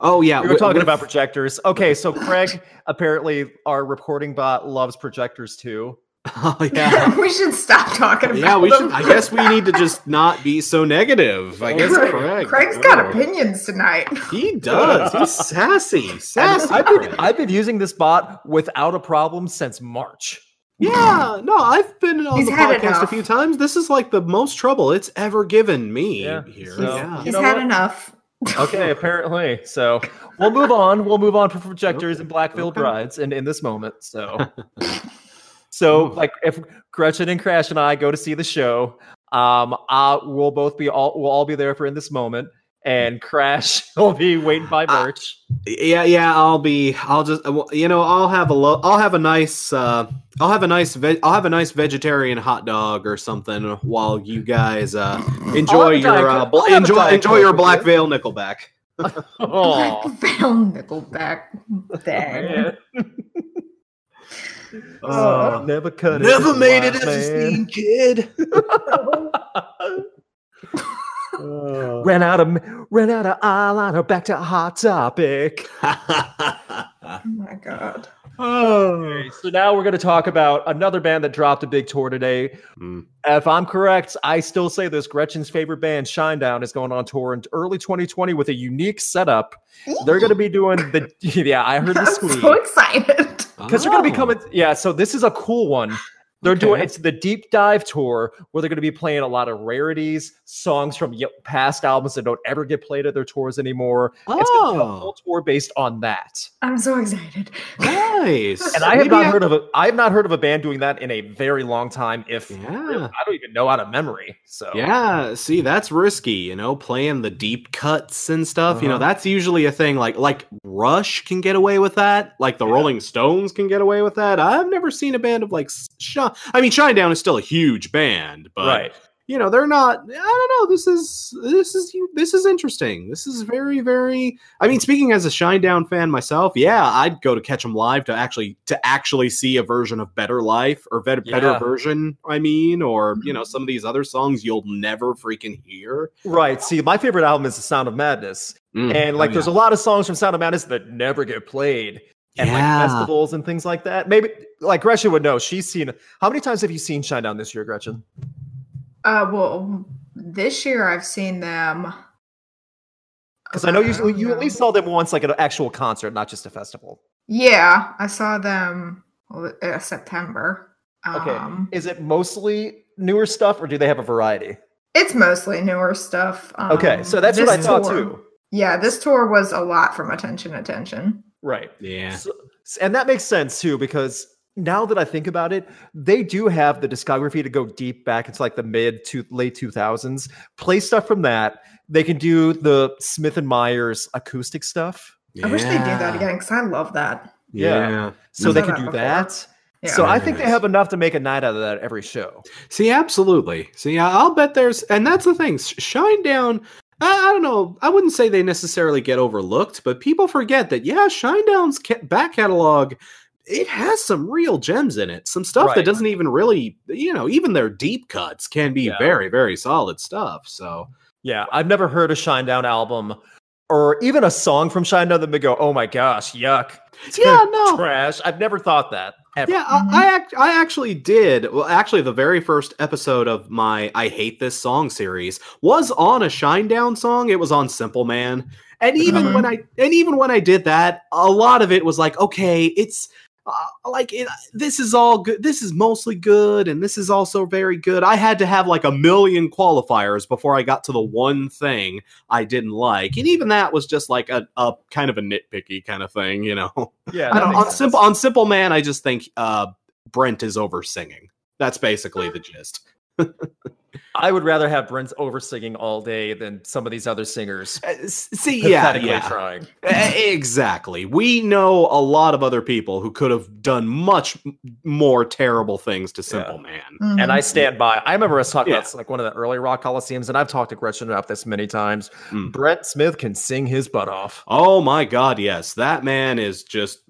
Oh yeah, We were talking with- about projectors. Okay, so Craig, apparently our recording bot loves projectors too. [laughs] Oh yeah. [laughs] we should stop talking about Yeah, we them. should. I guess we need to just not be so negative. I guess Craig- Craig. Craig's got Oh. opinions tonight. He does. He's sassy. Sassy. [laughs] I've been I've been using this bot without a problem since March. Yeah, no, I've been on He's the podcast a few times. This is like the most trouble it's ever given me Yeah, here. so- yeah. You He's know had what? enough. Okay, [laughs] apparently. So we'll move on. We'll move on for projectors and Black Veil Okay. brides in, in this moment. So [laughs] so like if Gretchen and Crash and I go to see the show, um uh we'll both be all we'll all be there for in this moment. And Crash [laughs] will be waiting by Uh, merch. Yeah, yeah, I'll be. I'll just, uh, you know, I'll have a lo- I'll have a nice, uh, I'll have a nice, ve- I'll have a nice vegetarian hot dog or something while you guys uh, enjoy your uh, Coke. bl- I'll have a enjoy enjoy your Black you. Veil Nickelback. [laughs] Oh, Veil Nickelback. Dang. man. Uh, [laughs] never cut it. Never made it as a man. steam kid. Ran out of ran out of eyeliner. Back to hot topic. [laughs] Oh my god. Okay, so now we're going to talk about another band that dropped a big tour today. Mm. If I'm correct, I still say this Gretchen's favorite band, Shinedown, is going on tour in early 2020 with a unique setup. They're going to be doing the [laughs] yeah, I heard the I'm squeak so excited. [laughs] because they're going to be Oh. coming. Yeah, so this is a cool one. They're doing it's the deep dive tour where they're going to be playing a lot of rarities, songs from past albums that don't ever get played at their tours anymore. It's going to be a Oh, whole tour based on that. I'm so excited. nice. And I have Maybe not heard of a I have not heard of a band doing that in a very long time. If Yeah. I don't even know out of memory. So Yeah, see, that's risky, you know, playing the deep cuts and stuff. You know, Uh-huh. that's usually a thing. Like, like Rush can get away with that. Like the Yeah. Rolling Stones can get away with that. I've never seen a band of like, Sh- I mean, Shinedown is still a huge band, but right. You know, they're not. I don't know. This is this is this is interesting. This is very very. I mean, speaking as a Shinedown fan myself, yeah, I'd go to catch them live to actually to actually see a version of Better Life or better better version. I mean, or you know, some of these other songs you'll never freaking hear. Right. See, my favorite album is The Sound of Madness. Mm, And like oh, there's a lot of songs from Sound of Madness that never get played. And Yeah. like festivals and things like that. Maybe like Gretchen would know. She's seen how many times have you seen Shinedown this year, Gretchen? Uh, well, this year I've seen them. Because I know you don't you at least saw them once, like at an actual concert, not just a festival. Yeah, I saw them uh, September. Okay. Um, Is it mostly newer stuff, or do they have a variety? It's mostly newer stuff. Okay, Um, so that's what I this thought too. Yeah, this tour was a lot from attention attention. Right. Yeah. So, and that makes sense too, because now that I think about it, they do have the discography to go deep back into like the mid to late 2000s, play stuff from that. They can do the Smith and Myers acoustic stuff. I wish they did that again because I love that. Yeah. Yeah. So We've they done could do before. that. Yeah. So I think they have enough to make a night out of that every show. See, absolutely. See, I- I'll bet there's, and that's the thing. Sh- Shinedown. I, I don't know. I wouldn't say they necessarily get overlooked, but people forget that. Yeah, Shinedown's ca- back catalog. It has some real gems in it. Some stuff that doesn't even really, you know, even their deep cuts can be Yeah. very, very solid stuff. So, Yeah, I've never heard a Shinedown album or even a song from Shinedown that would go, "Oh my gosh, yuck, yeah, no, trash." I've never thought that. Ever. Yeah, I, I, I actually did. Well, actually, the very first episode of my "I Hate This Song" series was on a Shinedown song. It was on Simple Man, and even Mhm. when I and even when I did that, a lot of it was like, okay, it's uh, like it, this is all good. This is mostly good, and this is also very good. I had to have like a million qualifiers before I got to the one thing I didn't like, and even that was just like a, a kind of a nitpicky kind of thing, you know. yeah. [laughs] I don't, on sense. simple on simple man i just think uh Brent is over singing. That's basically the gist. [laughs] I would rather have Brent over singing all day than some of these other singers. Uh, See, yeah, yeah. trying. Exactly. We know a lot of other people who could have done much more terrible things to Simple Man. And I stand by. I remember us talking Yeah. about like one of the early rock coliseums, and I've talked to Gretchen about this many times. Mm. Brent Smith can sing his butt off. Oh my god, yes. That man is just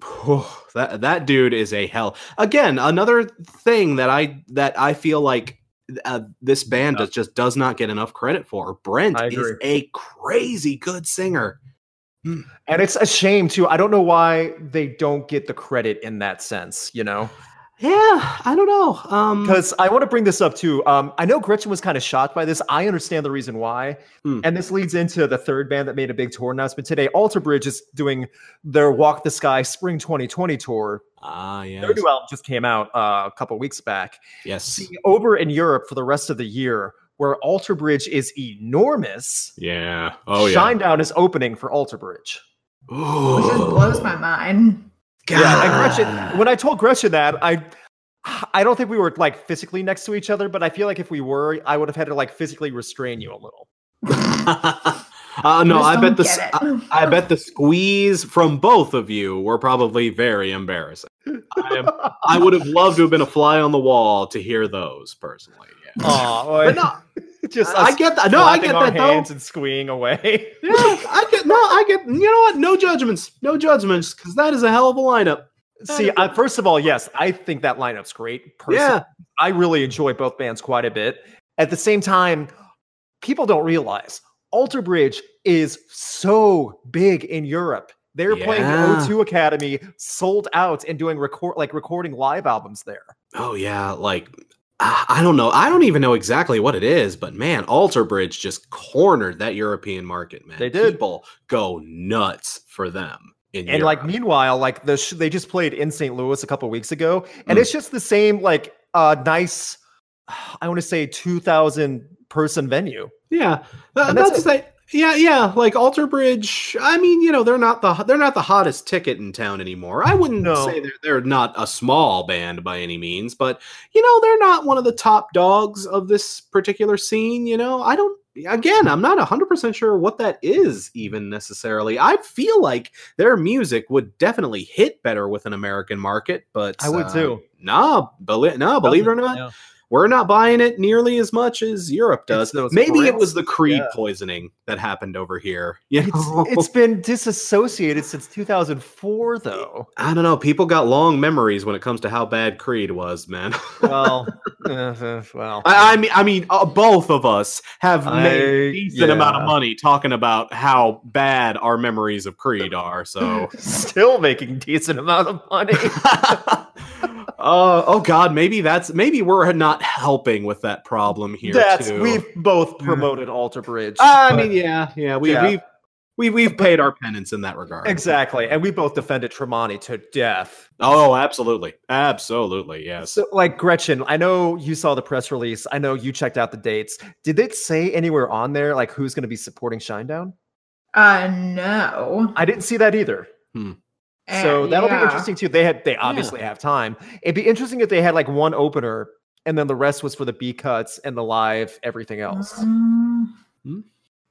that that dude is a hell. Again, another thing that I that I feel like uh, this band does, just does not get enough credit for. Brent is a crazy good singer. And it's a shame too. I don't know why they don't get the credit in that sense, you know? Yeah, I don't know. Um Because I want to bring this up too. Um, I know Gretchen was kind of shocked by this. I understand the reason why. Hmm. And this leads into the third band that made a big tour announcement today. Alter Bridge is doing their Walk the Sky Spring 2020 tour. ah yes. Their new album just came out uh, a couple weeks back. Yes. See, over in Europe for the rest of the year, where Alter Bridge is enormous, Yeah. Oh yeah. Shinedown is opening for Alter Bridge. Which just blows my mind. Yeah, and Gretchen, when I told Gretchen that, I I don't think we were like physically next to each other, but I feel like if we were, I would have had to like physically restrain you a little. [laughs] uh, no, Just I bet the get s- it. I, I bet the squeeze from both of you were probably very embarrassing. I, am, I would have loved to have been a fly on the wall to hear those personally. Yeah. Aw, But no, [laughs] just I get that. No, I get our that though. hands and squeeing away. Yeah, I get. No, I get. You know what? No judgments. No judgments, because that is a hell of a lineup. See, I, first of all, yes, I think that lineup's great. Personally, Yeah. I really enjoy both bands quite a bit. At the same time, people don't realize Alter Bridge is so big in Europe. They're playing the O2 Academy, sold out, and doing record like recording live albums there. Oh yeah, like I I don't know. I don't even know exactly what it is, but man, Alter Bridge just cornered that European market. Man, They did. People go nuts for them. In And like meanwhile, like the sh- they just played in St. Louis a couple weeks ago, and Mm. it's just the same like uh nice, I want to say two thousand person venue. Yeah, uh, that's that's say, yeah, yeah. Like Alter Bridge. I mean, you know, they're not the they're not the hottest ticket in town anymore. I wouldn't No. say they're they're not a small band by any means, but you know, they're not one of the top dogs of this particular scene. You know, I don't. Again, I'm not 100% sure what that is even necessarily. I feel like their music would definitely hit better with an American market, but I would uh, too. Nah, believe, nah, believe it or not, Yeah. We're not buying it nearly as much as Europe does. Maybe it was the Creed yeah. poisoning that happened over here. You know? It's, [laughs] it's been disassociated since 2004, though. I don't know. People got long memories when it comes to how bad Creed was, man. [laughs] Well, uh, uh, well, I, I mean, I mean, uh, both of us have I- made a decent amount of money talking about how bad our memories of Creed are. So, [laughs] still making decent amount of money. uh, oh God, maybe that's maybe we're not helping with that problem here That's too. we've both promoted Alter Bridge. I but- mean, yeah, yeah, we, Yeah. we've we, we've paid our penance in that regard. exactly, and we both defended Tremonti to death. Oh, absolutely, absolutely, yes. So, like Gretchen, I know you saw the press release. I know you checked out the dates. Did it say anywhere on there like who's going to be supporting Shinedown? Uh, no. I didn't see that either. So Uh, that'll be interesting too. They had they obviously have time. It'd be interesting if they had like one opener and then the rest was for the B cuts and the live everything else. Mm. Hmm?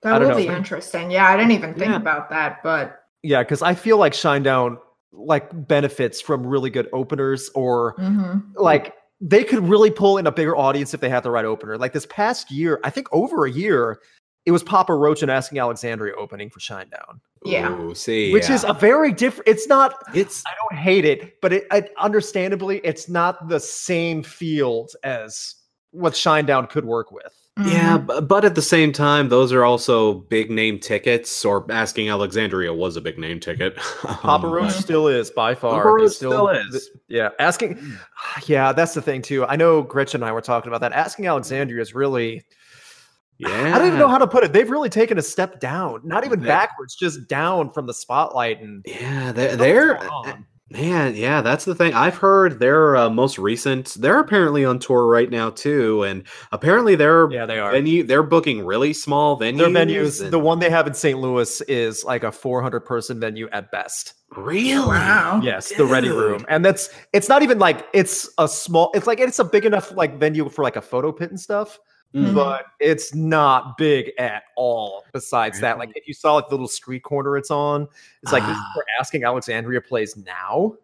I That don't will be interesting. Yeah, I didn't even think Yeah. about that, but Yeah, because I feel like Shinedown like benefits from really good openers or mhm. like they could really pull in a bigger audience if they had the right opener. Like this past year, I think over a year, it was Papa Roach and Asking Alexandria opening for Shinedown, Yeah. Ooh, see, which yeah. is a very different. It's not. it's I don't hate it, but it, I, understandably, it's not the same field as what Shinedown could work with. yeah, Mhm. bu- but at the same time, those are also big name tickets. Or asking Alexandria was a big name ticket. [laughs] Papa Um, Roach still is by far. Papa He's Roach still is. Yeah, asking. [sighs] Yeah, that's the thing too. I know Gretchen and I were talking about that. Asking Alexandria is really. Yeah, I don't even know how to put it. They've really taken a step down, not even They- backwards, just down from the spotlight. And Yeah, they're I don't know they're what's going on. Man, yeah, that's the thing. I've heard their uh, most recent. They're apparently on tour right now too, and apparently they're Yeah, they are. venue. They're booking really small venues. Their venues, and- the one they have in St. Louis is like a 400 person venue at best. really, Wow. Yes, the Ready Room, and that's it's not even like it's a small. It's like it's a big enough like venue for like a photo pit and stuff, Mm. but it's not big at all. Besides that, like if you saw like the little street corner it's on, it's like this is Ah. where Asking Alexandria plays now.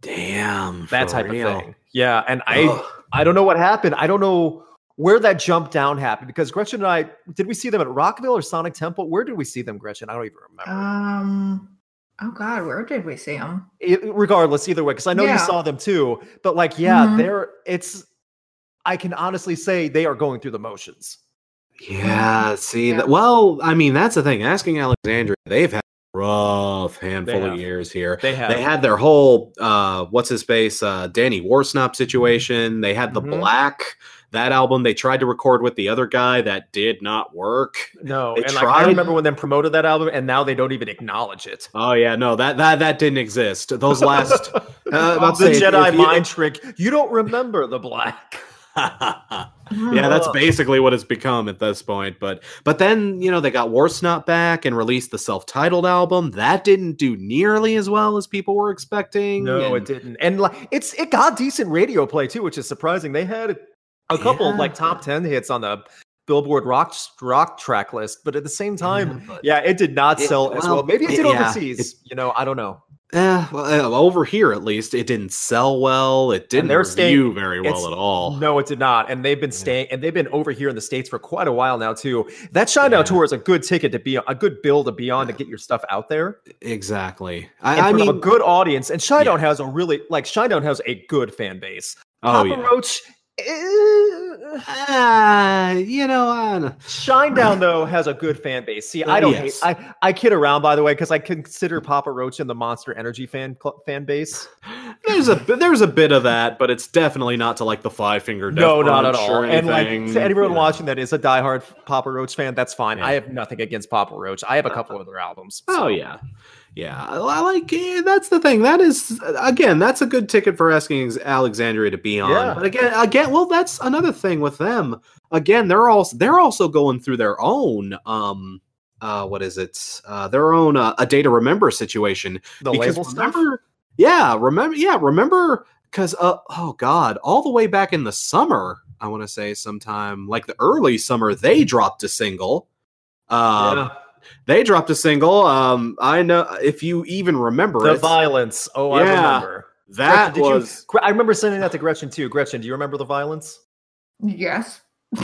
Damn, That type real. of thing. Yeah, and I Ugh. I don't know what happened. I don't know where that jump down happened because Gretchen and I did we see them at Rockville or Sonic Temple? Where did we see them, Gretchen? I don't even remember. Um. Oh God, where did we see them? It- regardless, either way, because I know you saw them too. But like, yeah, Mhm. they're it's. I can honestly say they are going through the motions. Yeah, see Yeah. that. Well, I mean, that's the thing. Asking Alexandria, they've had a rough handful of years here. They have. They had their whole uh what's his face uh Danny Worsnop situation. They had the Mhm. Black that album they tried to record with the other guy that did not work. no, they and like, I tried- remember when they promoted that album, and now they don't even acknowledge it. Oh yeah, no that that that didn't exist. Those last [laughs] uh, about to the say, Jedi if you- mind trick. You don't remember the black. [laughs] yeah, that's basically what it's become at this point. But but then you know they got Worsnop back and released the self-titled album. That didn't do nearly as well as people were expecting. No, and- it didn't. And like it's it got decent radio play too, which is surprising. They had a couple Yeah. like top 10 hits on the Billboard rock rock track list, but at the same time, but- yeah, it did not It- sell as well, well. Maybe it it- did yeah, overseas. you know, I don't know. Eh, well, uh, over here at least, it didn't sell well. It didn't they're review staying- very well at all. No, it did not. And they've been staying and they've been over here in the States for quite a while now, too. That Shinedown Yeah. tour is a good ticket to be a good bill to be on to get your stuff out there. Exactly. I, I mean, a good audience. And Shinedown Yeah. has a really like Shinedown has a good fan base. oh Papa yeah. Roach. Ah, you know, I don't- Shinedown though has a good fan base. See, I Uh, don't yes. hate. I I kid around by the way because I consider Papa Roach in the Monster Energy fan cl- fan base. there's a bit- there's a bit of that, but it's definitely not to like the five finger. no, not at all. And like to anyone Yeah. watching that is a diehard Papa Roach fan, that's fine. Yeah. I have nothing against Papa Roach. I have a couple of their albums. Oh yeah, yeah. I like eh, that's the thing. That is again, that's a good ticket for asking Alexandria to be on. Yeah. But again, again, well, that's another thing with them. Again, they're also they're also going through their own um uh what is it uh their own uh, a day to remember situation the because label stuff. remember yeah remember yeah remember because uh oh god all the way back in the summer i want to say sometime like the early summer they dropped a single um Yeah. They dropped a single um i know if you even remember The it violence. Oh, I remember. that Gretchen, was you, I remember sending that to Gretchen too. Gretchen, do you remember the violence? Yes.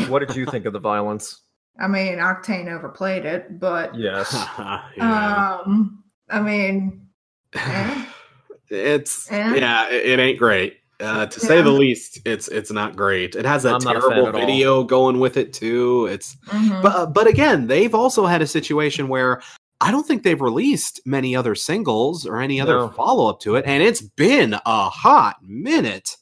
What did you think of the violence? [laughs] I mean, Octane overplayed it, but Yes. [laughs] yeah. um, I mean, eh, [laughs] it's Eh? yeah it, it ain't great uh, to say the least it's it's not great it has a I'm not a fan terrible at all. video going with it too it's mhm. But uh, but again, they've also had a situation where I don't think they've released many other singles or any other No. follow up to it, and it's been a hot minute.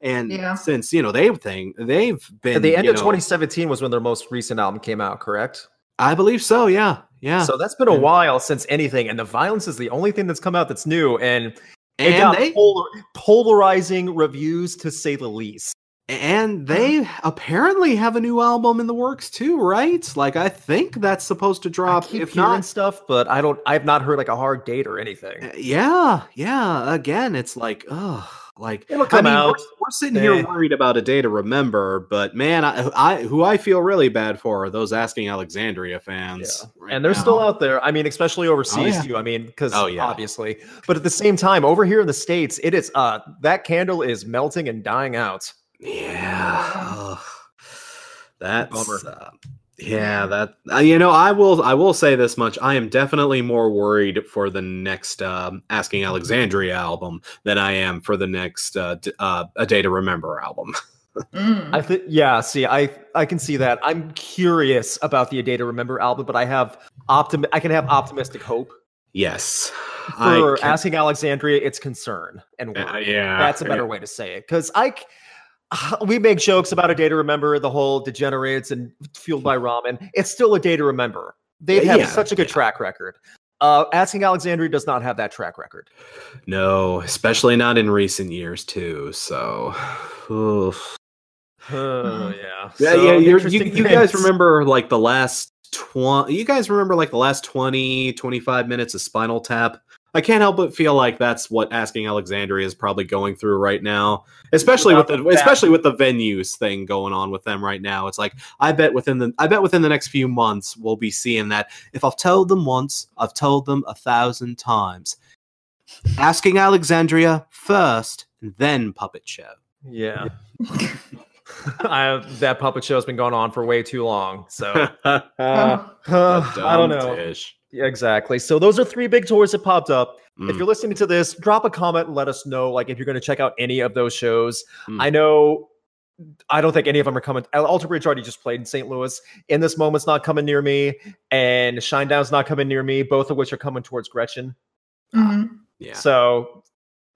And Yeah. since you know they've thing they've been At the end of know- 2017 was when their most recent album came out, correct? I believe so. Yeah, yeah. So that's been a while since anything, and the violence is the only thing that's come out that's new, and it and got they polar- polarizing reviews to say the least. and they apparently have a new album in the works too, right? Like I think that's supposed to drop. keep If not, stuff, but I don't. I've not heard like a hard date or anything. Uh, Yeah, yeah. Again, it's like, oh, like It'll I come mean, we're- out. We're, sitting Eh. here worried about a day to remember, but man, I, I who I feel really bad for are those asking Alexandria fans, right and they're now. still out there. I mean, especially overseas yeah. too. I mean, because Oh, yeah. obviously, but at the same time, over here in the states, it is uh that candle is melting and dying out. Yeah, that's Bummer. uh, yeah. That uh, you know, I will I will say this much: I am definitely more worried for the next um, Asking Alexandria album than I am for the next uh, d- uh, A Day to Remember album. [laughs] Mm. I think, yeah. See, I I can see that. I'm curious about the A Day to Remember album, but I have optim. I can have optimistic hope Yes, I for can- asking Alexandria. It's concern and Uh, yeah, That's a better way to say it. Because I, c- [laughs] we make jokes about a day to remember the whole degenerates and fueled by ramen. It's still a day to remember. They have Yeah, such a good yeah. track record. Uh, asking Alexandria does not have that track record. No, especially not in recent years too. So, oof. Oh yeah, [sighs] yeah, So, yeah. You you guys remember like the last twenty? You guys remember like the last 20, 25 minutes of Spinal Tap? I can't help but feel like that's what Asking Alexandria is probably going through right now, especially with the Without especially with the venues thing going on with them right now. It's like I bet within the I bet within the next few months we'll be seeing that. If I've told them once, I've told them a thousand times. Asking Alexandria first, and then puppet show. Yeah. [laughs] I, that puppet show has been going on for way too long. So [laughs] uh, [sighs] I don't know. Tish. Yeah, exactly. So those are three big tours that popped up. If Mm, you're listening to this, drop a comment and let us know, like if you're going to check out any of those shows. Mm. I know. I don't think any of them are coming. Alter Bridge already just played in St. Louis. In this moment's not coming near me, and Shinedown's not coming near me. Both of which are coming towards Gretchen. mhm. yeah. So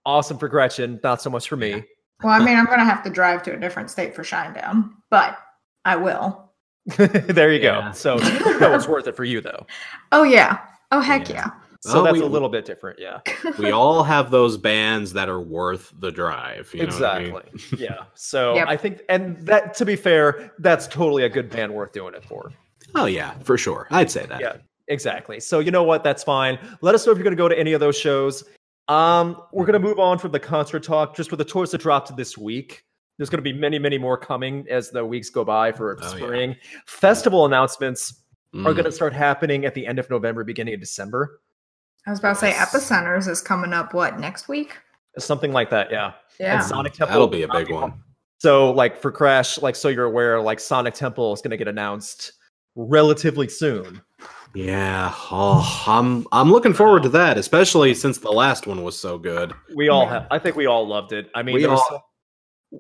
awesome for Gretchen, not so much for me. Well, I mean, I'm gonna have to drive to a different state for Shinedown, but I will. [laughs] there you Yeah. go. So [laughs] that was worth it for you, though. Oh yeah. Oh heck Yeah. yeah. So Oh, that's we- a little bit different, yeah. [laughs] we all have those bands that are worth the drive. You know I mean? exactly. yeah. So Yep. I think, and that to be fair, that's totally a good band worth doing it for. Oh yeah, for sure. I'd say that. Yeah. Exactly. So you know what? That's fine. Let us know if you're going to go to any of those shows. Um, we're going to move on from the concert talk just with the tours that dropped this week. There's going to be many, many more coming as the weeks go by for Oh, yeah. spring. Festival announcements are Mm. going to start happening at the end of November, beginning of December. I was about to say Epicenters is coming up what next week? Something like that. Yeah. Yeah. And Sonic Temple. That'll be a big one. So, like for Crash, like so you're aware, like Sonic Temple is going to get announced relatively soon. Yeah. Oh, I'm I'm looking forward to that, especially since the last one was so good. We all have. I think we all loved it. I mean, We there all- so-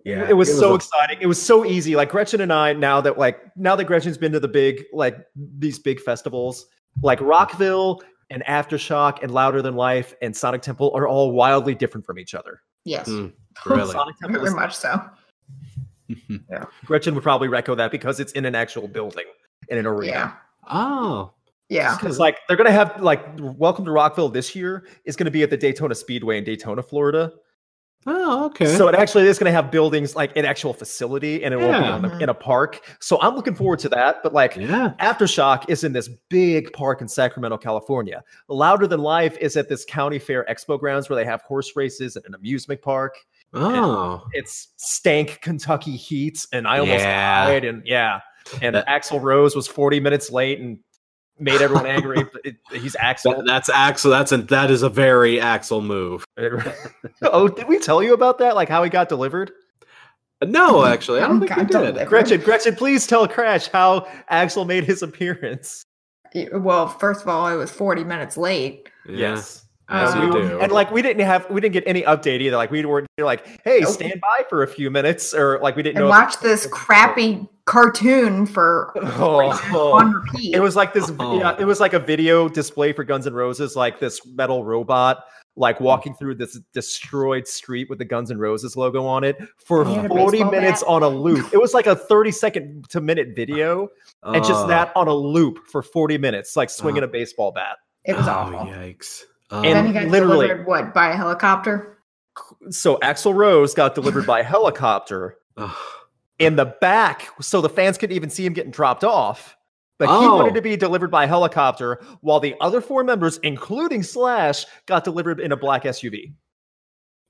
Yeah, it was it was so a- exciting. It was so easy. Like Gretchen and I, now that like now that Gretchen's been to the big like these big festivals, like Rockville and Aftershock and Louder Than Life and Sonic Temple are all wildly different from each other. Yes. [laughs] Mm, Really. Sonic Temple, Very much so. yeah, [laughs] Gretchen would probably echo that because it's in an actual building in an arena. Yeah. oh. Yeah. Because like they're gonna have like Welcome to Rockville this year is gonna be at the Daytona Speedway in Daytona, Florida. Oh, okay. So it actually is gonna have buildings like an actual facility and it won't be Yeah. on the, in a park. So I'm looking forward to that. But like yeah. Aftershock is in this big park in Sacramento, California. Louder Than Life is at this county fair expo grounds where they have horse races and an amusement park. Oh. It's stank Kentucky heat, and I almost Yeah. died. And yeah, and That- Axl Rose was 40 minutes late and made everyone angry. but [laughs] it, he's Axl. That, that's Axl. That's a that is a very Axl move. [laughs] oh, did we tell you about that? Like how he got delivered? No, actually, I don't think we did. delivered. Gretchen, Gretchen, please tell Crash how Axl made his appearance. Well, first of all, it was 40 minutes late. Yeah, Yes. As Um, you we- do. And like we didn't have we didn't get any update either. Like we were like, hey, Nope. stand by for a few minutes, or like we didn't And know. watch this crappy cartoon for Oh, on repeat. it was like this. Oh. Yeah, it was like a video display for Guns N' Roses, like this metal robot. Like mm. walking through this destroyed street with the Guns N' Roses logo on it for He had a 40 minutes bat. on a loop. It was like a 30 second to minute video, and just Oh. that on a loop for 40 minutes, like swinging Oh. a baseball bat. it was oh, awful. Yikes. Oh. And then he got literally- delivered what by a helicopter? So Axl Rose got delivered by a helicopter in the back, so the fans couldn't even see him getting dropped off. But he Oh. wanted to be delivered by helicopter, while the other four members, including Slash, got delivered in a black SUV.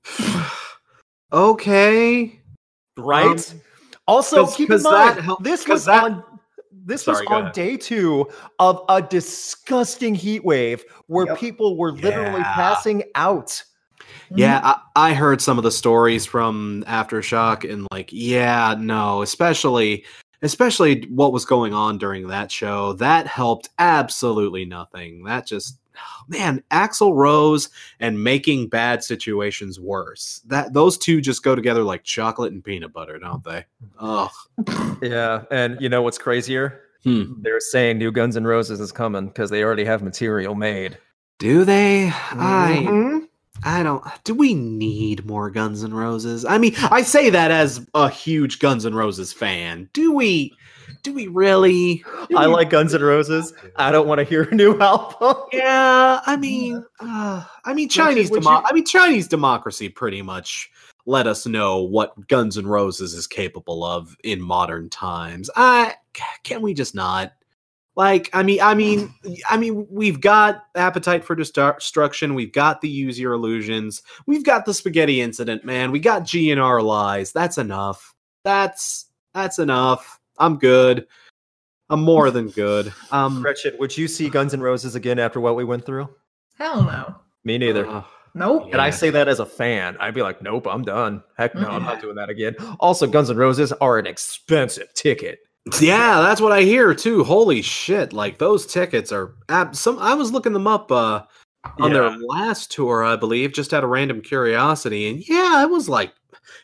[sighs] okay. Right. Um, also, 'cause- keep in mind that hel- this 'cause was that- on this Sorry, was on ahead. day two of a disgusting heat wave where Yep. people were literally Yeah. passing out. Yeah, mm-hmm. I, I heard some of the stories from Aftershock, and like, yeah, no, especially especially what was going on during that show. That helped absolutely nothing. That just man, Axl Rose and making bad situations worse. That those two just go together like chocolate and peanut butter, don't they? Oh, Yeah, and you know what's crazier? Hmm. They're saying New Guns N' Roses is coming because they already have material made. do they? I Mhm. I don't. Do we need more Guns N' Roses? I mean, I say that as a huge Guns N' Roses fan. Do we? Do we really? Do I we- like Guns N' Roses. I don't want to hear a new [laughs] album. Yeah, I mean, uh, I mean, Chinese demo- you- I mean, Chinese democracy pretty much let us know what Guns N' Roses is capable of in modern times. I can we just not? Like, I mean, I mean, I mean, we've got appetite for destruction. We've got the use your illusions. We've got the spaghetti incident, man. We got GNR lies. That's enough. That's that's enough. I'm good. I'm more than good. Um, Gretchen, would you see Guns N' Roses again after what we went through? Hell no. Me neither. uh, Nope. and I say that as a fan. I'd be like, nope, I'm done. Heck no, I'm not doing that again. Also, Guns N' Roses are an expensive ticket. Yeah, that's what I hear too. Holy shit! Like those tickets are ab- some. I was looking them up uh, on their last tour, I believe, just out of random curiosity, and yeah, it was like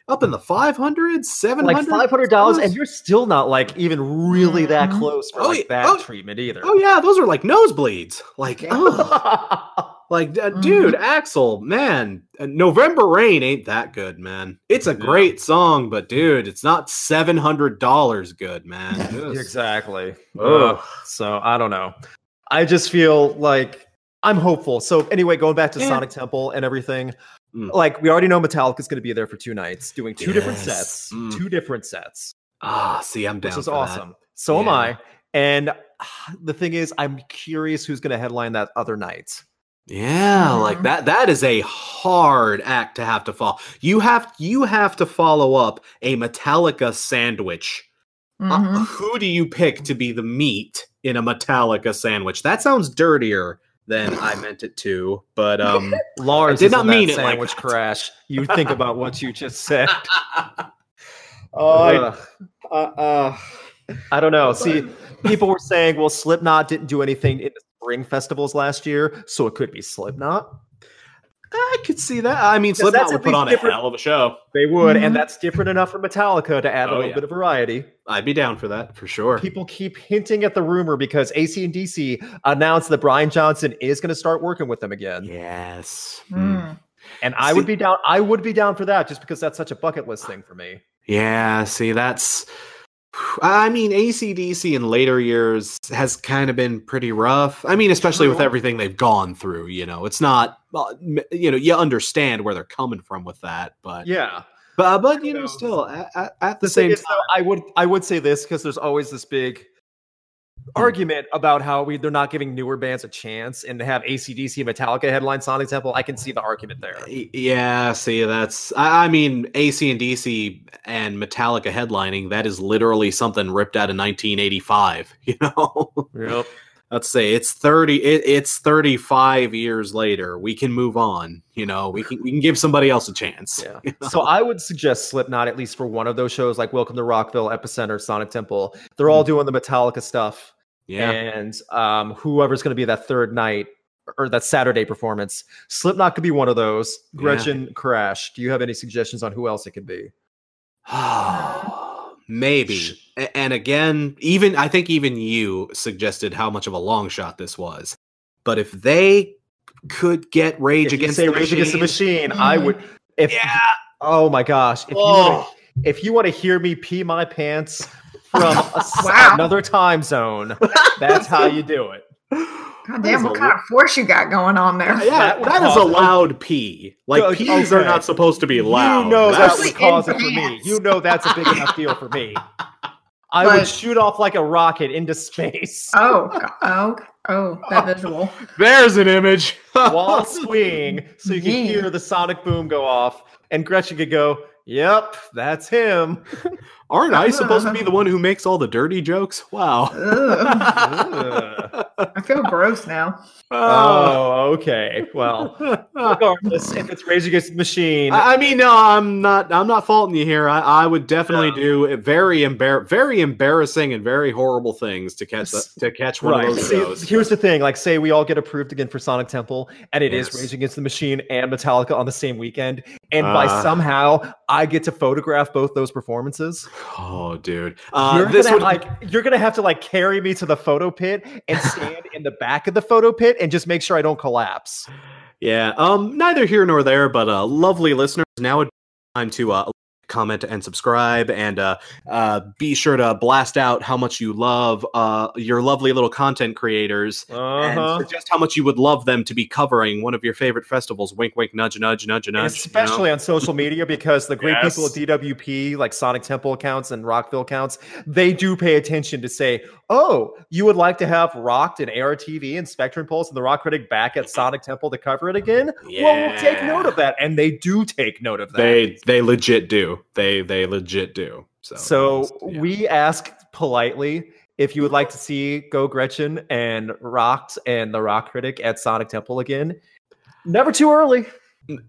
up in the 500 700 Like five hundred dollars, and you're still not like even really that Mhm. close for Oh, like that Oh. treatment either. Oh yeah, those are like nosebleeds. Like, Yeah. oh, [laughs] like uh, Mhm. dude, Axl, man, uh, November Rain ain't that good, man. It's a Yeah. great song, but dude, it's not seven hundred dollars good, man. [laughs] Exactly. Ugh. So I don't know. I just feel like I'm hopeful. So anyway, going back to Yeah. Sonic Temple and everything, Mm. like we already know Metallica's going to be there for two nights, doing two different sets, Mm. two different sets, Ah, see, I'm down. which is for that. awesome. So am I. And [sighs] the thing is, I'm curious who's going to headline that other night. Yeah, like Mhm. that that is a hard act to have to follow. You have you have to follow up a Metallica sandwich. Uh, Mhm. who do you pick to be the meat in a Metallica sandwich? That sounds dirtier than I [laughs] meant it to, but um [laughs] Lars did is not mean it like sandwich that. crash. You [laughs] think about what you just said. oh, I, uh, uh, I don't know. See, people were saying, well, Slipknot didn't do anything in the spring festivals last year, so it could be Slipknot. I could see that. I mean, Slipknot that's would at put on a hell of a show. They would, Mhm. and that's different enough for Metallica to add a Oh, little yeah. bit of variety. I'd be down for that for sure. People keep hinting at the rumor because AC and DC announced that Brian Johnson is going to start working with them again, Yes. Mm. and I would be down. I would be down for that just because that's such a bucket list thing for me. Yeah, see, that's. I mean, ACDC in later years has kind of been pretty rough. I mean, especially with everything they've gone through. You know, it's not. Uh, you know, you understand where they're coming from with that, but Yeah. but but you know, still at, at, the The same time. though, I would I would say this because there's always this big argument about how we they're not giving newer bands a chance and to have ACDC and Metallica headline Sonic Temple. I can see the argument there. Yeah, see, that's. I, I mean, AC and DC and Metallica headlining. That is literally something ripped out of 1985. [laughs] You know. Yep. Let's say it's 30 it, it's 35 years later we can move on you know we can we can give somebody else a chance Yeah. [laughs] So I would suggest Slipknot at least for one of those shows, like Welcome to Rockville, Epicenter, Sonic Temple. They're all doing the Metallica stuff, yeah and um, whoever's going to be that third night or that Saturday performance, Slipknot could be one of those. Yeah. Gretchen, Crash. Do you have any suggestions on who else it could be? [sighs] [sighs] [sighs] [laughs] maybe and again even i think even you suggested how much of a long shot this was but if they could get rage If you against the Rage Against the Machine- Machine, I mm. would. If yeah oh my gosh, if you oh, if you want to hear me pee my pants from [laughs] a Wow. another time zone, [laughs] that's how you do it. God damn, what kind of force you got going on there? yeah That that is a cause- loud pee like Oh, pees are not supposed to be loud You know that That's- would cause it for me. You know that's a big enough deal for me. I But- would shoot off like a rocket into space [laughs] Oh, oh, oh, that visual. [laughs] there's an image [laughs] while swinging, so you can Yeah. hear the sonic boom go off, and Gretchen could go, "Yep, that's him." Aren't I supposed to be the one who makes all the dirty jokes? Wow. Ugh. Ugh. [laughs] I feel gross now. oh, okay. Well, regardless, if it's Rage Against the Machine, I I mean, no, I'm not. I'm not faulting you here. I, I would definitely No. do very embar- very embarrassing and very horrible things to catch the, to catch one right. of those See, shows. here's the thing: like, say we all get approved again for Sonic Temple, and it is Yes. Rage Against the Machine and Metallica on the same weekend, and by Uh. somehow I get to photograph both those performances. Oh, dude, uh, you're this gonna would like you're gonna have to like carry me to the photo pit and stand in the back of the photo pit and just make sure I don't collapse. Yeah. Um. Neither here nor there, but uh, lovely listeners. Now it's time to uh, comment and subscribe and uh, uh, be sure to blast out how much you love uh, your lovely little content creators Uh-huh. and suggest how much you would love them to be covering one of your favorite festivals wink wink nudge nudge nudge nudge you know? Especially on social media because the great Yes. people at DWP, like Sonic Temple accounts and Rockville accounts, they do pay attention to say, oh, you would like to have Rocked and ARTV and Spectrum Pulse and the Rock Critic back at Sonic Temple to cover it again? Well, we'll take note of that. And they do take note of that. they they legit do they they legit do so So yeah. we ask politely if you would like to see Geaux Gretchen and Rocks and the Rock Critic at Sonic Temple again. Never too early.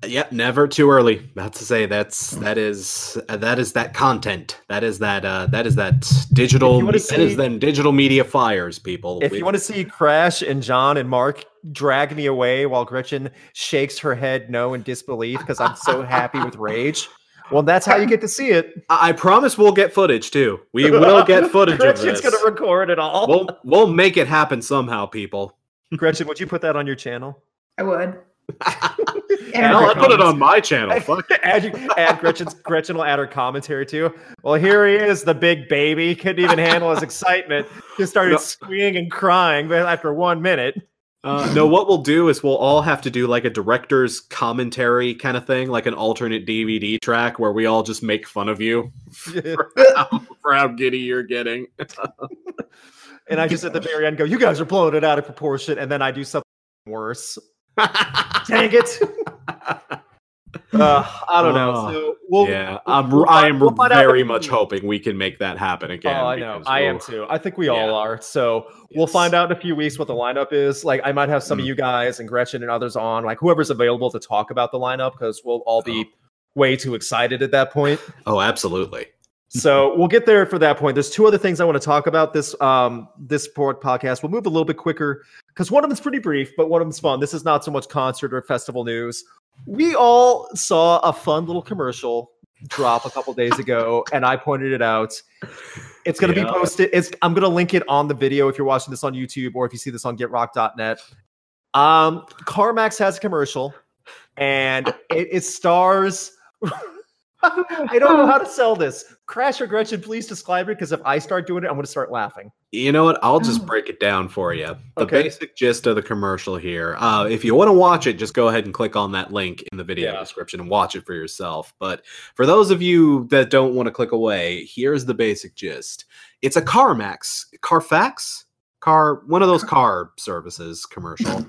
yeah never too early not to say that's that is uh, that is that content that is that uh that is that digital that is then digital media fires people If We- you want to see Crash and John and Mark drag me away while Gretchen shakes her head no in disbelief because I'm so happy with [laughs] rage, well, that's how you get to see it. [laughs] I I promise we'll get footage too. We will get [laughs] footage of Gretchen's gonna record it all. we'll we'll make it happen somehow, people. Gretchen, would you put that on your channel? I would. And And I'll my put it on my channel. [laughs] Fuck. add, you- add Gretchen's Gretchen will add her commentary too. Well, here he is, the big baby. Couldn't even handle his excitement. Just started No. squealing and crying after one minute. Uh, no, what we'll do is we'll all have to do like a director's commentary kind of thing, like an alternate DVD track where we all just make fun of you [laughs] for how, for how giddy you're getting. [laughs] And I just at the very end go, "You guys are blowing it out of proportion," and then I do something worse. [laughs] Dang it! Uh, I don't know. Oh, So we'll, yeah, we'll- I'm, we'll I am very much hoping we can make that happen again. Oh, I know. I am too. I think we all are. So we'll find out in a few weeks what the lineup is. Like, I might have some of Mm. you guys and Gretchen and others on, like whoever's available to talk about the lineup, because we'll all be Oh. way too excited at that point. Oh, absolutely. So we'll get there for that point. There's two other things I want to talk about this um this podcast. We'll move a little bit quicker because one of them's pretty brief, but one of them's fun. This is not so much concert or festival news. We all saw a fun little commercial drop a couple days ago, [laughs] and I pointed it out. It's going to Yeah. be posted. It's I'm going to link it on the video if you're watching this on YouTube or if you see this on GetRock.net. Um, CarMax has a commercial, and it, it stars. [laughs] I don't know how to sell this. Crash or Gretchen, please describe it because if I start doing it, I'm going to start laughing. You know what? I'll just [gasps] break it down for you. The Okay. basic gist of the commercial here. Uh, if you want to watch it, just go ahead and click on that link in the video Yeah. description and watch it for yourself. But for those of you that don't want to click away, here's the basic gist. It's a CarMax, Carfax, car, one of those [laughs] car services commercial.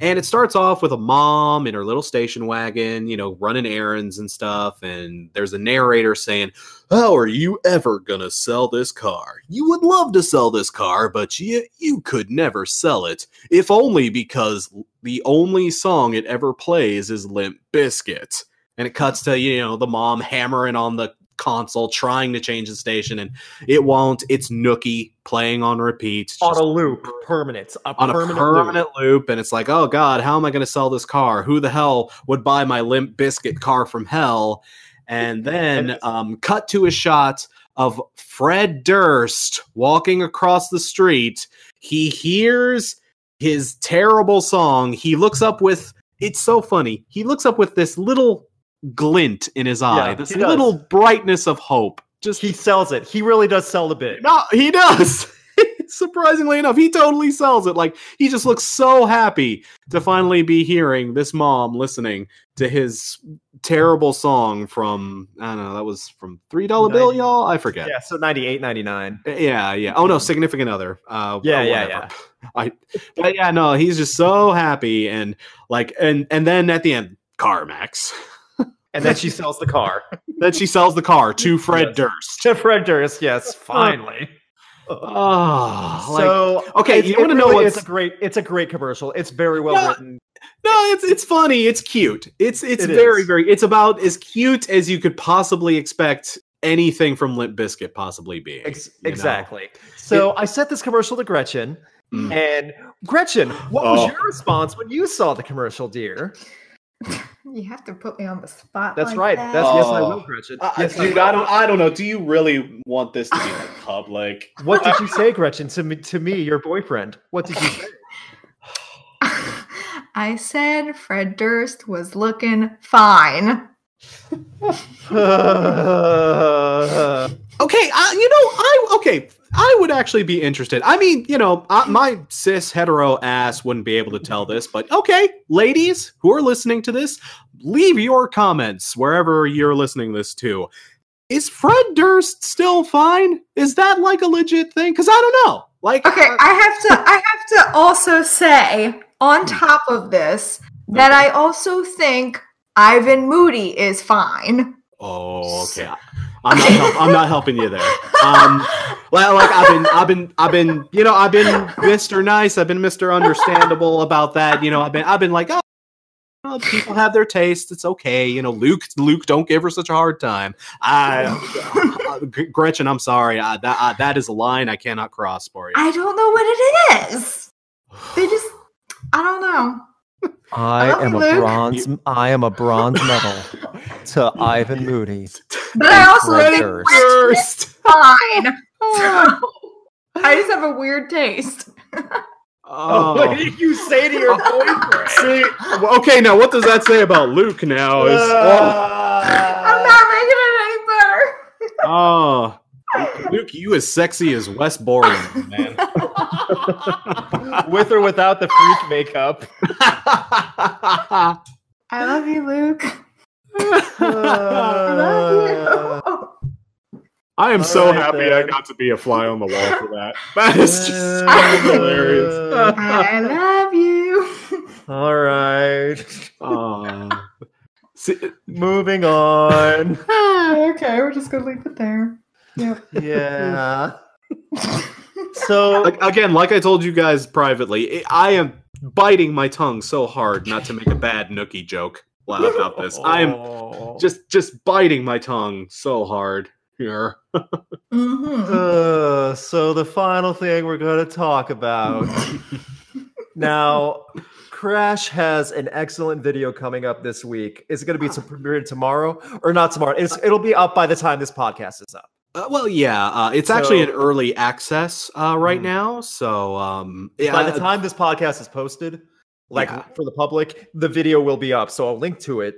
And it starts off with a mom in her little station wagon, you know, running errands and stuff. And there's a narrator saying, how are you ever gonna sell this car? You would love to sell this car, but you you could never sell it. If only because the only song it ever plays is Limp Bizkit. And it cuts to, you know, the mom hammering on the console, trying to change the station, and it won't. It's Nookie playing on repeat. On a loop, permanent, a on a permanent, permanent, loop. loop. and it's like oh god how am i going to sell this car who the hell would buy my Limp Bizkit car from hell and [laughs] then um, cut to a shot of fred durst walking across the street he hears his terrible song he looks up with it's so funny he looks up with this little glint in his eye Yeah, this little brightness of hope just He sells it. He really does sell the bit. no, he does. [laughs] Surprisingly enough, he totally sells it. Like he just looks so happy to finally be hearing this mom listening to his terrible song from I don't know, that was from Three Dollar Bill, y'all. I forget. Yeah, so 98, 99. Yeah, yeah. Oh no, significant other. Uh, Yeah, or yeah. [laughs] I, but yeah, no, he's just so happy and like, and and then at the end, CarMax. [laughs] And then she sells the car. [laughs] then she sells the car to Fred Yes. Durst. to Fred Durst, yes, [laughs] finally. Oh, like, so okay, you wanna know really what's- is a great it's a great commercial. It's very well Yeah. written. No, it's it's funny. It's cute. It's it's It very is. very. It's about as cute as you could possibly expect anything from Limp Bizkit possibly being. Ex- you know? exactly. So I sent this commercial to Gretchen, Mm. and Gretchen, what was Oh. your response when you saw the commercial, dear? [laughs] You have to put me on the spot. That's like right. that. That's yes, I Oh. will, Gretchen. Uh, Yes, I dude, will. I don't. I don't know. Do you really want this to be [laughs] like public? What did you [laughs] say, Gretchen, to me, to me, your boyfriend? What did you say? I said Fred Durst was looking fine. Okay, uh, you know, I okay. I would actually be interested. I mean, you know, uh, my cis hetero ass wouldn't be able to tell this, but okay, ladies who are listening to this, leave your comments wherever you're listening this to. Is Fred Durst still fine? Is that like a legit thing? Because I don't know. Like, Okay, uh, I have to I have to also say on top of this that I also think Ivan Moody is fine. Oh, okay. I'm not. Help, I'm not helping you there. Um, well, like I've been, I've been, I've been, you know, I've been Mr. Nice. I've been Mr. Understandable about that. You know, I've been, I've been like, oh, people have their tastes. It's okay. You know, Luke, Luke, don't give her such a hard time. I, uh, Gretchen, I'm sorry. I, that, I, that is a line I cannot cross for you. I don't know what it is. They just I don't know. I love am you, a Luke. bronze. I am a bronze [laughs] medal to Ivan Moody. But I also Fred think Durst. Fred's fine. [laughs] I just have a weird taste. Oh. oh. What did you say to your [laughs] boyfriend? See, okay, now what does that say about Luke? Now is oh, uh, I'm not making it any better. oh, Luke, you as sexy as Wes Borland, man. With or without the freak makeup. I love you, Luke. [laughs] I love you. I am All so right, happy I got to be a fly on the wall for that. [laughs] That is just uh, hilarious. I love you. All right. Aw. [laughs] See, Moving on. okay, we're just gonna leave it there. Yep. Yeah. [laughs] So like, again, like I told you guys privately, I I am biting my tongue so hard not to make a bad nookie joke about this. I am Oh. just just biting my tongue so hard here. [laughs] Uh, so the final thing we're going to talk about [laughs] now. Crash has an excellent video coming up this week. Is it going to be some premiered tomorrow or not tomorrow? It's, it'll be up by the time this podcast is up. Uh, well, yeah, uh, it's actually So- in early access uh, right Mm. now. So, um, yeah, by the time this podcast is posted, like Yeah. for the public, the video will be up. So I'll link to it.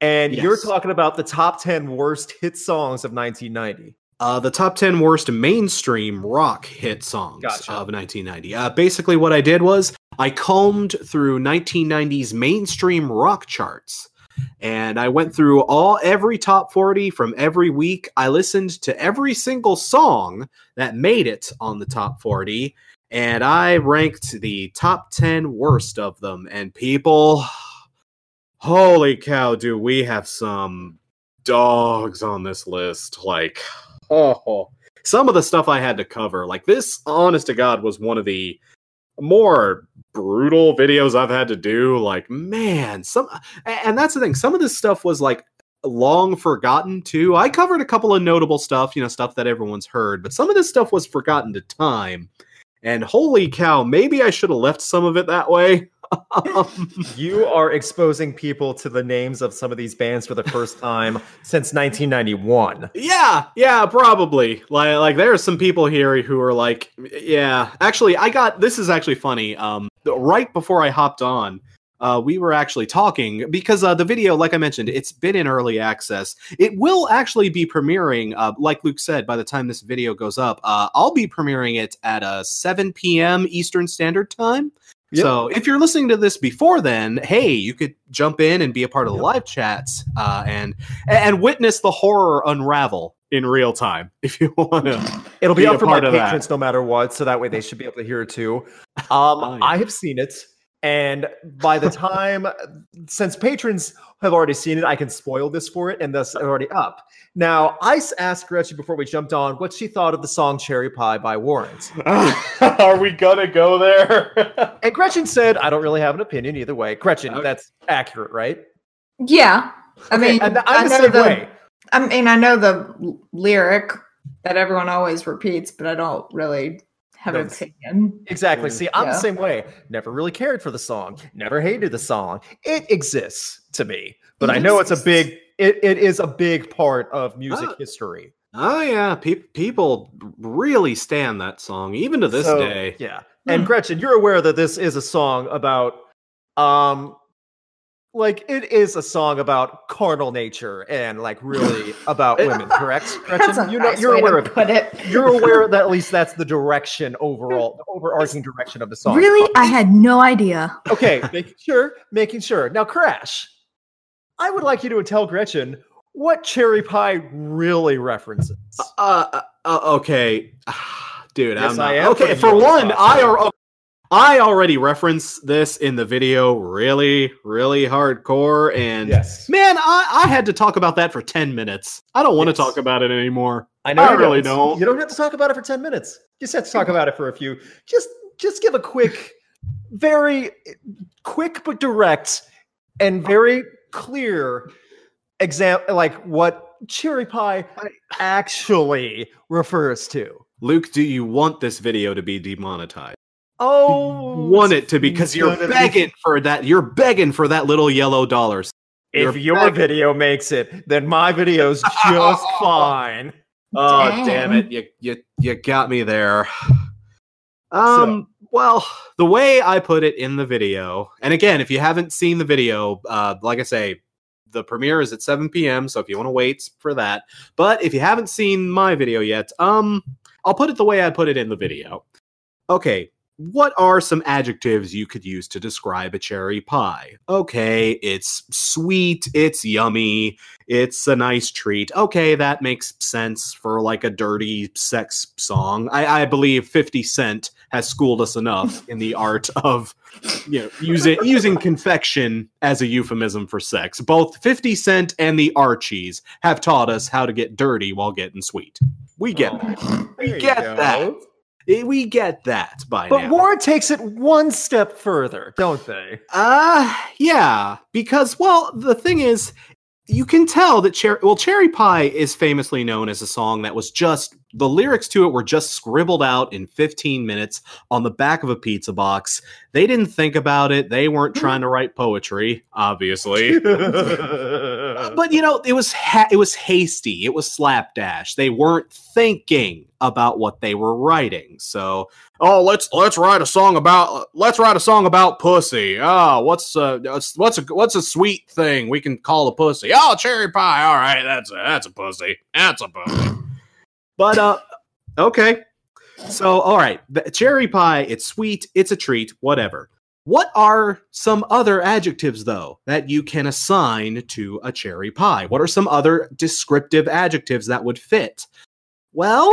And you're talking about the top 10 worst hit songs of 1990. Uh, the top 10 worst mainstream rock hit songs Gotcha. of 1990. Uh, basically, what I did was I combed through 1990s mainstream rock charts. And I went through all every top 40 from every week. I listened to every single song that made it on the top 40. And I ranked the top 10 worst of them. And people, holy cow, do we have some dogs on this list. Like, oh, some of the stuff I had to cover, like this, honest to God, was one of the more brutal videos I've had to do. Like, man, some, and that's the thing. Some of this stuff was like long forgotten too. I covered a couple of notable stuff, you know, stuff that everyone's heard, but some of this stuff was forgotten to time. And holy cow, maybe I should have left some of it that way. [laughs] You are exposing people to the names of some of these bands for the first time since 1991. Yeah, yeah, probably. Like, like there are some people here who are like, yeah. Actually, I got this is actually funny. Um, right before I hopped on, uh, we were actually talking because uh, the video, like I mentioned, it's been in early access. It will actually be premiering, uh, like Luke said, by the time this video goes up. Uh, I'll be premiering it at uh, 7 p.m. Eastern Standard Time. Yep. So if you're listening to this before then, hey, you could jump in and be a part of the Yep. live chats uh, and and witness the horror unravel in real time [laughs] if you want to. It'll be, Be up for my of that. patrons no matter what, so that way they should be able to hear it too. [laughs] Um, Oh, yeah. I have seen it, and by the time, since patrons have already seen it, I can spoil this for it, and thus it's already up. Now, I s- asked Gretchen before we jumped on what she thought of the song "Cherry Pie" by Warrant, [laughs] Are we gonna go there? [laughs] and Gretchen said, "I don't really have an opinion either way." Gretchen, Okay. that's accurate, right? Yeah. I Okay, mean, and I'm I the know same the, way. I mean, I know the lyric that everyone always repeats, but I don't really have No, it's- opinion. Exactly. See, I'm the same way. Never really cared for the song. Never hated the song. It exists to me, but It I know it's a big. It, it is a big part of music Ah. history. Oh yeah, pe- people really stand that song even to this So, day. Yeah. Hmm. And Gretchen, you're aware that this is a song about Um, like it is a song about carnal nature and like really about women, correct? [laughs] That's a Gretchen? You know, nice you're aware to of put it. you're aware that at least that's the direction overall, the overarching direction of the song. Really? I had no idea. Okay, making sure, making sure. Now, Crash, I would like you to tell Gretchen what cherry pie really references. Uh, uh, uh, okay, [sighs] dude. Yes, I'm not, I am okay. For you on the one, I are. I already referenced this in the video, really, really hardcore, and Yes, man, I, I had to talk about that for ten minutes. I don't want to Yes. talk about it anymore. I know. I you really don't. You don't have to talk about it for ten minutes. You just have to talk about it for a few. Just, just give a quick, very quick but direct and very clear example, like what cherry pie actually refers to. Luke, do you want this video to be demonetized? Oh, want it to be because you're gonna be- begging for that. You're begging for that little yellow dollars. If You're your back- video makes it, then my video's [laughs] just fine. Oh Dang. damn it! You you you got me there. Um. well, the way I put it in the video, and again, if you haven't seen the video, uh, like I say, the premiere is at 7 p.m. So if you want to wait for that, but if you haven't seen my video yet, um, I'll put it the way I put it in the video. Okay. What are some adjectives you could use to describe a cherry pie? Okay, it's sweet, it's yummy, it's a nice treat. Okay, that makes sense for like a dirty sex song. I, I believe 50 Cent has schooled us enough in the art of you know using using confection as a euphemism for sex. Both 50 Cent and the Archies have taught us how to get dirty while getting sweet. We get oh, that. Oh, We there you get go. that. Eh, We get that by But now. Warrant takes it one step further, don't they? Uh yeah, because well, the thing is, you can tell that Cherry well, Cherry Pie is famously known as a song that was just the lyrics to it were just scribbled out in 15 minutes on the back of a pizza box. They didn't think about it. They weren't trying to write poetry, obviously. [laughs] but you know, it was ha- it was hasty. It was slapdash. They weren't thinking about what they were writing. So, oh, let's let's write a song about let's write a song about pussy. Oh, what's a what's a what's a sweet thing we can call a pussy? Oh, cherry pie. All right, that's a that's a pussy. That's a pussy. But uh, okay. So, all right, the cherry pie. It's sweet. It's a treat. Whatever. What are some other adjectives, though, that you can assign to a cherry pie? What are some other descriptive adjectives that would fit? Well,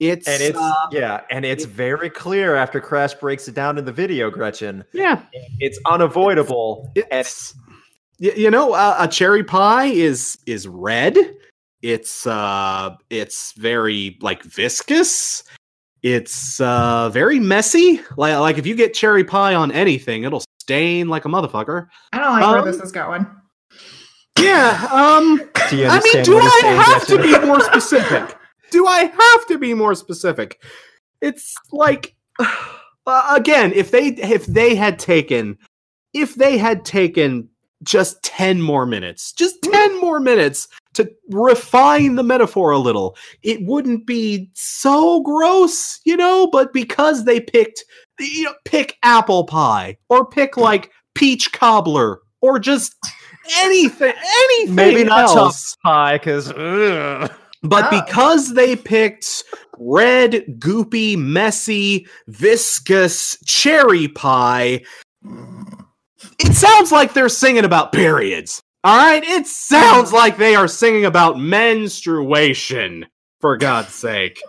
it's, and it's uh, yeah, and it's very clear after Crash breaks it down in the video, Gretchen. yeah, It's unavoidable. and it's you know uh, a cherry pie is is red. It's uh it's very like viscous. It's uh very messy. Like like if you get cherry pie on anything, it'll stain like a motherfucker. I don't like Um, where this is going. Yeah. Um. Do you I mean, do I have to be more specific? Do I have to be more specific? It's like [sighs] uh, again, if they if they had taken if they had taken just 10 more minutes, just 10 more minutes to refine the metaphor a little, it wouldn't be so gross, you know, but because they picked you know, pick apple pie or pick like peach cobbler or just anything anything Maybe not else. pie, because But Oh. because they picked red, goopy, messy, viscous cherry pie, it sounds like they're singing about periods. All right? It sounds like they are singing about menstruation, for God's sake.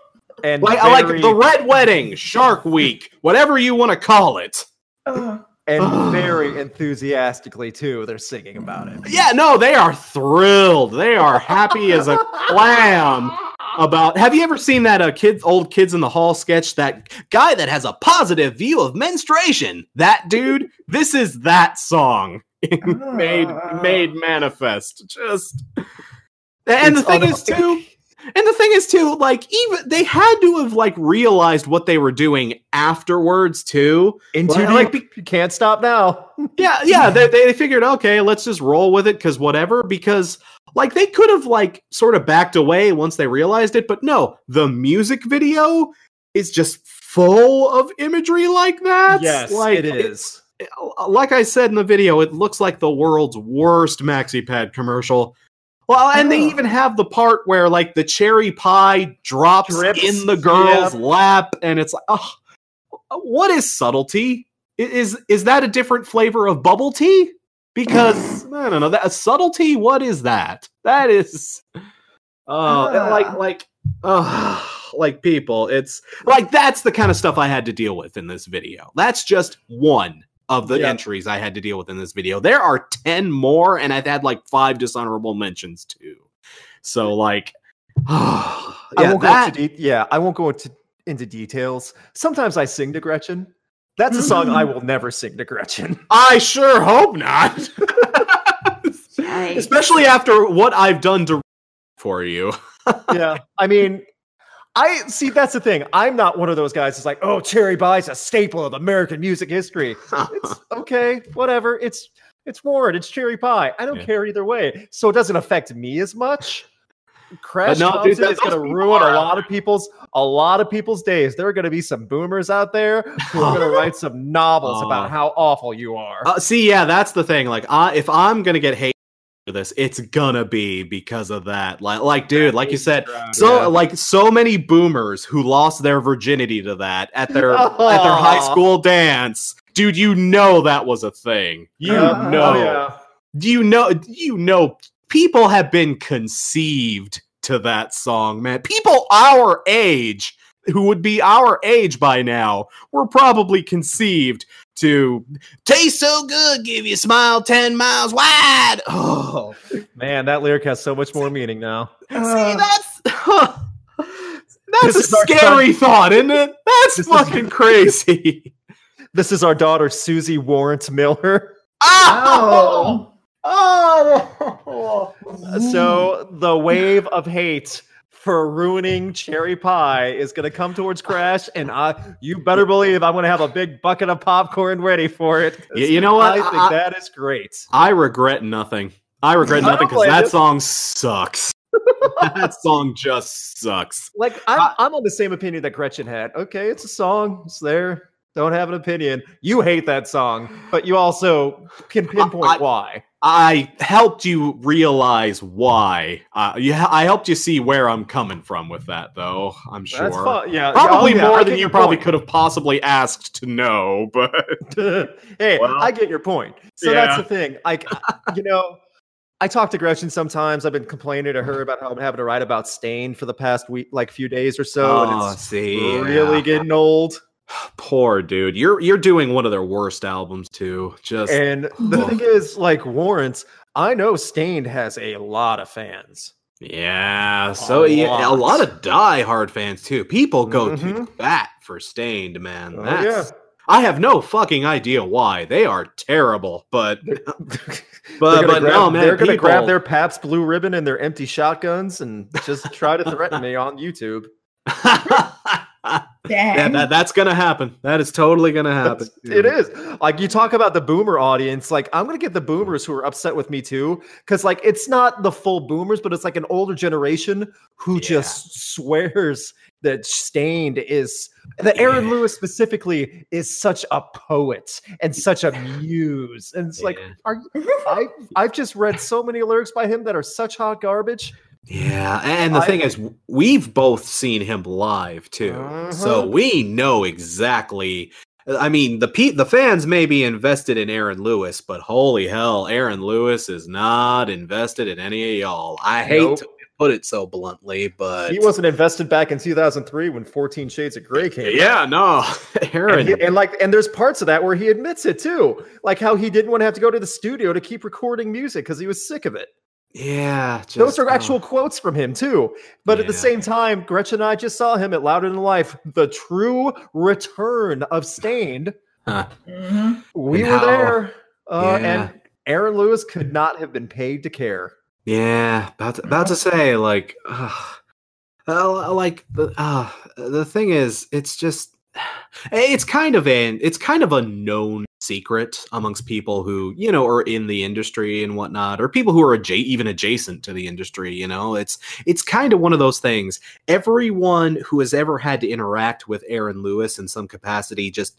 and Like, like the Red Wedding, Shark Week, whatever you want to call it. Ugh. And very enthusiastically too. They're singing about it. Yeah, no, they are thrilled. They are happy as a clam about have you ever seen that uh, kids old kids in the hall sketch that guy that has a positive view of menstruation that dude this is that song [laughs] made made manifest just and the thing un- is too and the thing is too like even they had to have like realized what they were doing afterwards too Into Well, like, you [laughs] can't stop now. [laughs] yeah, yeah. They, they figured, okay, let's just roll with it because whatever. Because like they could have like sort of backed away once they realized it, but no, the music video is just full of imagery like that. yes, like it is. like I said in the video, it looks like the world's worst maxi pad commercial. Well, and they Oh. even have the part where like the cherry pie drops Drips, in the girl's lap, and it's like, oh, uh, what is subtlety? Is is that a different flavor of bubble tea? Because [sighs] I don't know that uh, subtlety. What is that? That is, oh, Ah. like like, oh, like people. It's like that's the kind of stuff I had to deal with in this video. That's just one of the Yeah. entries I had to deal with in this video. There are 10 more, and I've had like five dishonorable mentions too. So, like, [sighs] I yeah, won't that, go into de- yeah, I won't go into into details. Sometimes I sing to Gretchen. That's a song I mm-hmm. will never sing to Gretchen. I sure hope not. [laughs] Especially after what I've done to [laughs] for you. yeah. I mean, I see that's the thing. I'm not one of those guys that's like, oh, Cherry Pie's a staple of American music history. It's [laughs] okay, whatever. It's it's Warrant, it's Cherry Pie. I don't Yeah. care either way. So it doesn't affect me as much. Crash no, Thompson dude, that- is going [laughs] to ruin a are out lot of people's a lot of people's days. There are going to be some boomers out there who are going to write [laughs] some novels Oh. about how awful you are. Uh, see, yeah, that's the thing. Like, I, if I'm gonna get hate for this, it's gonna be because of that. Like, like, dude, like you said, so Yeah. like so many boomers who lost their virginity to that at their [laughs] at their high school dance. Dude, you know that was a thing. You Yeah. know. Yeah. You know you know people have been conceived to that song, man. People our age who would be our age by now were probably conceived to taste so good, give you a smile 10 miles wide. [laughs] Oh, Man, that lyric has so much more meaning now. see, Uh, that's [laughs] This that's a is our scary thought, isn't it? That's This is- fucking crazy. [laughs] This is our daughter Susie Warrant Miller. Oh, Oh, so the wave of hate for ruining cherry pie is going to come towards Crash, and I, you better believe I'm going to have a big bucket of popcorn ready for it. You- you know what? I think I- that is great. I regret nothing. I regret nothing because that song sucks. [laughs] that song just sucks. Like I'm, I'm on the same opinion that Gretchen had. Okay, it's a song. It's there. Don't have an opinion. You hate that song, but you also can pinpoint I- why. I helped you realize why. Uh, yeah, I helped you see where I'm coming from with that, though. I'm sure. That's fun. Yeah, Probably oh, yeah, more get than you probably point. could have possibly asked to know, but [laughs] hey, Well, I get your point. So that's the thing. Like, you know, I talk to Gretchen sometimes. I've been complaining to her about how I'm having to write about Staind for the past week, like few days or so, and it's Oh, see, really yeah. getting old. Poor dude. You're you're doing one of their worst albums too. Just And the Ugh. [sighs] thing is, like Warrants, I know Staind has a lot of fans. yeah. So A yeah, a lot. lot of die-hard fans too. People go to Mhm. bat for Staind, man. Oh, That's I have no fucking idea why. They are terrible, but [laughs] [laughs] But, But- but no, man, they're gonna grab their Pabst Blue Ribbon and their empty shotguns and just try to threaten me on [laughs] YouTube. Yeah, that, that's gonna happen. That is totally gonna happen. That's- It is like you talk about the boomer audience. Like I'm gonna get the boomers who are upset with me too, because like it's not the full boomers, but it's like an older generation who Yeah. just swears that Staind is that Aaron Yeah. Lewis specifically is such a poet and such a muse. And it's like, are you, I I've just read so many lyrics by him that are such hot garbage. Yeah, and the I- thing is, we've both seen him live too, so Uh-huh. we know exactly. I mean, the pe- the fans may be invested in Aaron Lewis, but holy hell, Aaron Lewis is not invested in any of y'all. I hate Nope. to put it so bluntly, but He wasn't invested back in 2003 when 14 Shades of Grey came. out. Yeah, no, [laughs] Aaron. And, he- and like, and there's parts of that where he admits it too, like how he didn't want to have to go to the studio to keep recording music because he was sick of it. Yeah, Those just- are oh. actual quotes from him too. But at the same time, Gretchen and I just saw him at Louder Than Life, the true return of Staind. [laughs] Huh. Mhm. We And were how- there, uh, Yeah. and Aaron Lewis could not have been paid to care. Yeah, about to, about to say like, uh, uh, like the uh, the thing is, it's just [sighs] it's kind of an it's kind of a known secret amongst people who you know are in the industry and whatnot, or people who are adja- even adjacent to the industry. You know, it's it's kind of one of those things. Everyone who has ever had to interact with Aaron Lewis in some capacity just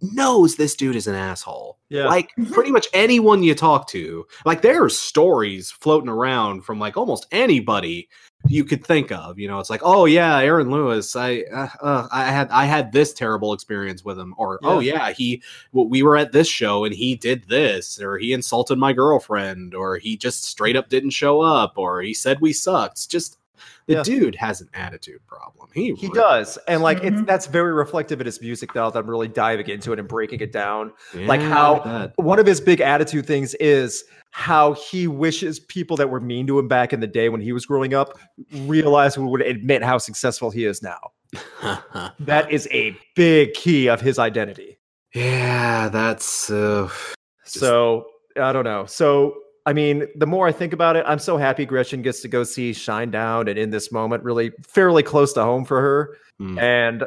knows this dude is an asshole. Yeah. Like pretty much anyone you talk to, like there are stories floating around from like almost anybody you could think of. You know, it's like, oh yeah, Aaron Lewis. I uh, uh, I had I had this terrible experience with him, or oh yeah, he well, we were at this show and he did this, or he insulted my girlfriend, or he just straight up didn't show up, or he said we sucked. It's just the Yeah. dude has an attitude problem. He He really- does, and like it's Mhm. that's very reflective in his music. Now that I'm really diving into it and breaking it down, like how- one of his big attitude things is how he wishes people that were mean to him back in the day when he was growing up realize who would admit how successful he is now. [laughs] That is a big key of his identity. yeah, that's uh, Just- So I don't know. So I mean, the more I think about it, I'm so happy Gretchen gets to go see Shinedown and in this moment, really fairly close to home for her. mm. And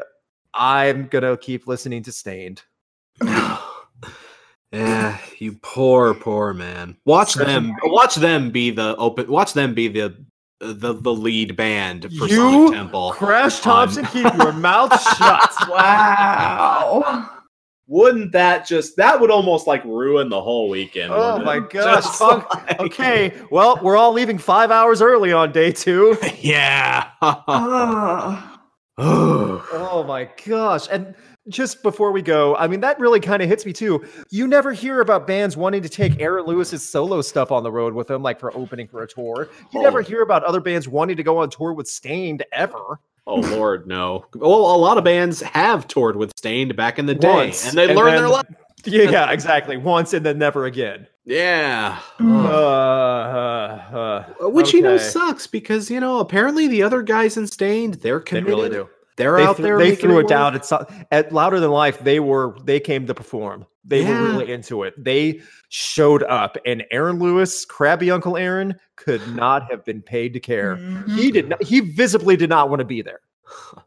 I'm gonna keep listening to Staind. [sighs] yeah, you poor, poor man. Watch them. Watch them be the open. Watch them be the the the lead band for You Sonic Temple. Crash Thompson, keep your mouth [laughs] shut. Wow. Wouldn't that just that would almost like ruin the whole weekend? Oh my it? gosh. [laughs] Like- [laughs] Okay, well, we're all leaving five hours early on day two. [laughs] yeah. Ugh. [sighs] Oh my gosh. And just before we go, I mean, that really kind of hits me too. You never hear about bands wanting to take Aaron Lewis's solo stuff on the road with them, like for opening for a tour. You Oh. never hear about other bands wanting to go on tour with Staind ever. Oh Lord, no. Well, a lot of bands have toured with Staind back in the day, Once, and they and learned then- their lesson. [laughs] Yeah, yeah, exactly. Once and then never again. Yeah. [sighs] Uh, uh, uh, Which you know sucks because you know apparently the other guys in Staind they're committed. They really do. They're They, out th- there. they threw it work. down at, so- at Louder Than Life. They were they came to perform. They Yeah. were really into it. They showed up, and Aaron Lewis, crabby Uncle Aaron, could [sighs] not have been paid to care. Mhm. He did not. He visibly did not want to be there. [sighs]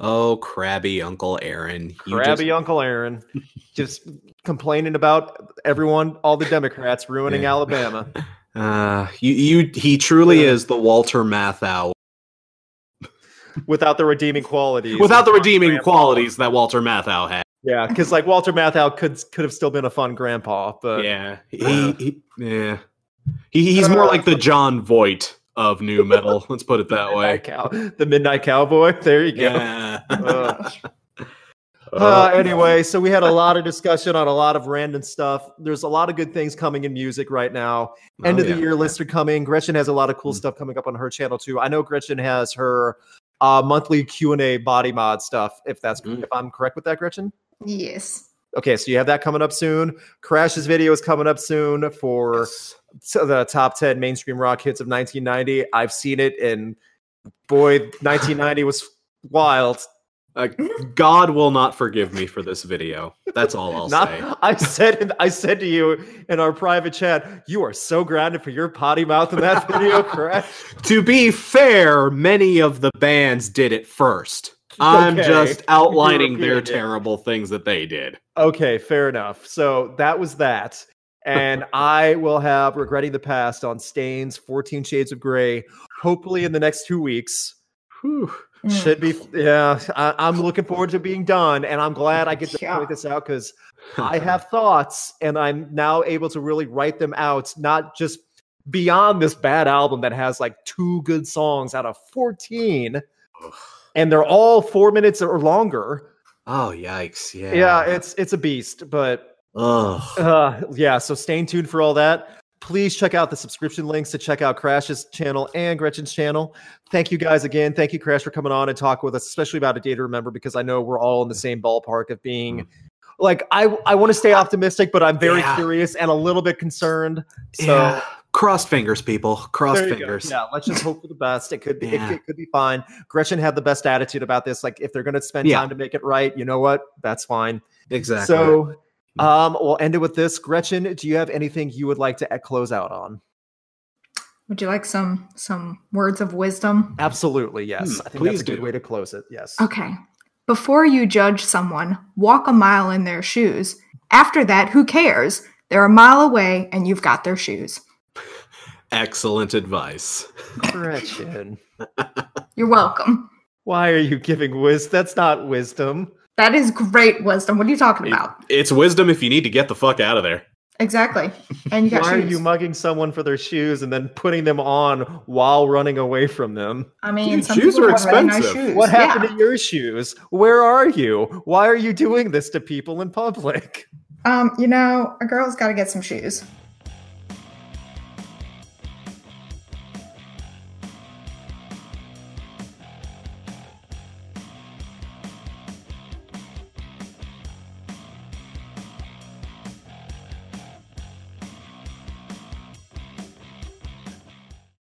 Oh, crabby Uncle Aaron. You Crabby just- Uncle Aaron, just complaining about everyone, all the Democrats ruining Yeah. Alabama. [laughs] Uh, you, you, he truly Uh. is the Walter Matthau without the redeeming qualities. without the redeeming qualities that Walter Matthau had. Yeah, because like Walter Matthau could could have still been a fun grandpa, but Yeah, he, he yeah, he, he's more like the Jon Voight of nu metal. [laughs] Let's put it that way. Cow- the Midnight Cowboy. There you go. Yeah. Uh, Uh, anyway, so we had a lot of discussion on a lot of random stuff. There's a lot of good things coming in music right now. End Oh, of the yeah. year lists are coming. Gretchen has a lot of cool Mm. stuff coming up on her channel too. I know Gretchen has her uh, monthly Q and A body mod stuff. If that's Mm. if I'm correct with that, Gretchen. Yes. Okay, so you have that coming up soon. Crash's video is coming up soon for Yes. so the top 10 mainstream rock hits of 1990. I've seen it, and boy, 1990 was wild. Uh, [laughs] God will not forgive me for this video. That's all I'll Not, say. [laughs] I said, I said to you in our private chat, you are so grounded for your potty mouth in that video, [laughs] correct? To be fair, many of the bands did it first. I'm Okay. just outlining their terrible things that they did. Okay, fair enough. So that was that. And I will have Regretting the Past on Staind's 14 Shades of Grey, hopefully in the next two weeks. Whew. Mm. Should be, yeah. I, I'm looking forward to being done, and I'm glad I get to Yeah. point this out because [laughs] I have thoughts, and I'm now able to really write them out, not just beyond this bad album that has like two good songs out of 14, and they're all four minutes or longer. Oh yikes! Yeah. Yeah, it's it's a beast, but Ugh. uh, yeah. So stay tuned for all that. Please check out the subscription links to check out Crash's channel and Gretchen's channel. Thank you guys again. Thank you, Crash, for coming on and talk with us, especially about a day to remember, because I know we're all in the same ballpark of being mm. like I I want to stay optimistic, but I'm very Yeah. curious and a little bit concerned. So yeah. Crossed fingers, people. Crossed you go. fingers. Yeah, let's just hope for the best. It could be Yeah. it, it could be fine. Gretchen had the best attitude about this. Like if they're gonna spend time to make it right, you know what? That's fine. Exactly. So um we'll end it with this. Gretchen, do you have anything you would like to close out on? Would you like some some words of wisdom? Absolutely, yes. Hmm, I think that's a good do. way to close it. Yes. Okay. Before you judge someone, walk a mile in their shoes. After that, who cares? They're a mile away and you've got their shoes. [laughs] Excellent advice. Gretchen. [laughs] You're welcome. Why are you giving wisdom? That's not wisdom. That is great wisdom. What are you talking It- about? It's wisdom if you need to get the fuck out of there. Exactly. And you got [laughs] Why are you mugging someone for their shoes and then putting them on while running away from them? I mean, Dude, some shoes are have really nice expensive. shoes. What Yeah. happened to your shoes? Where are you? Why are you doing this to people in public? Um, you know, a girl's got to get some shoes.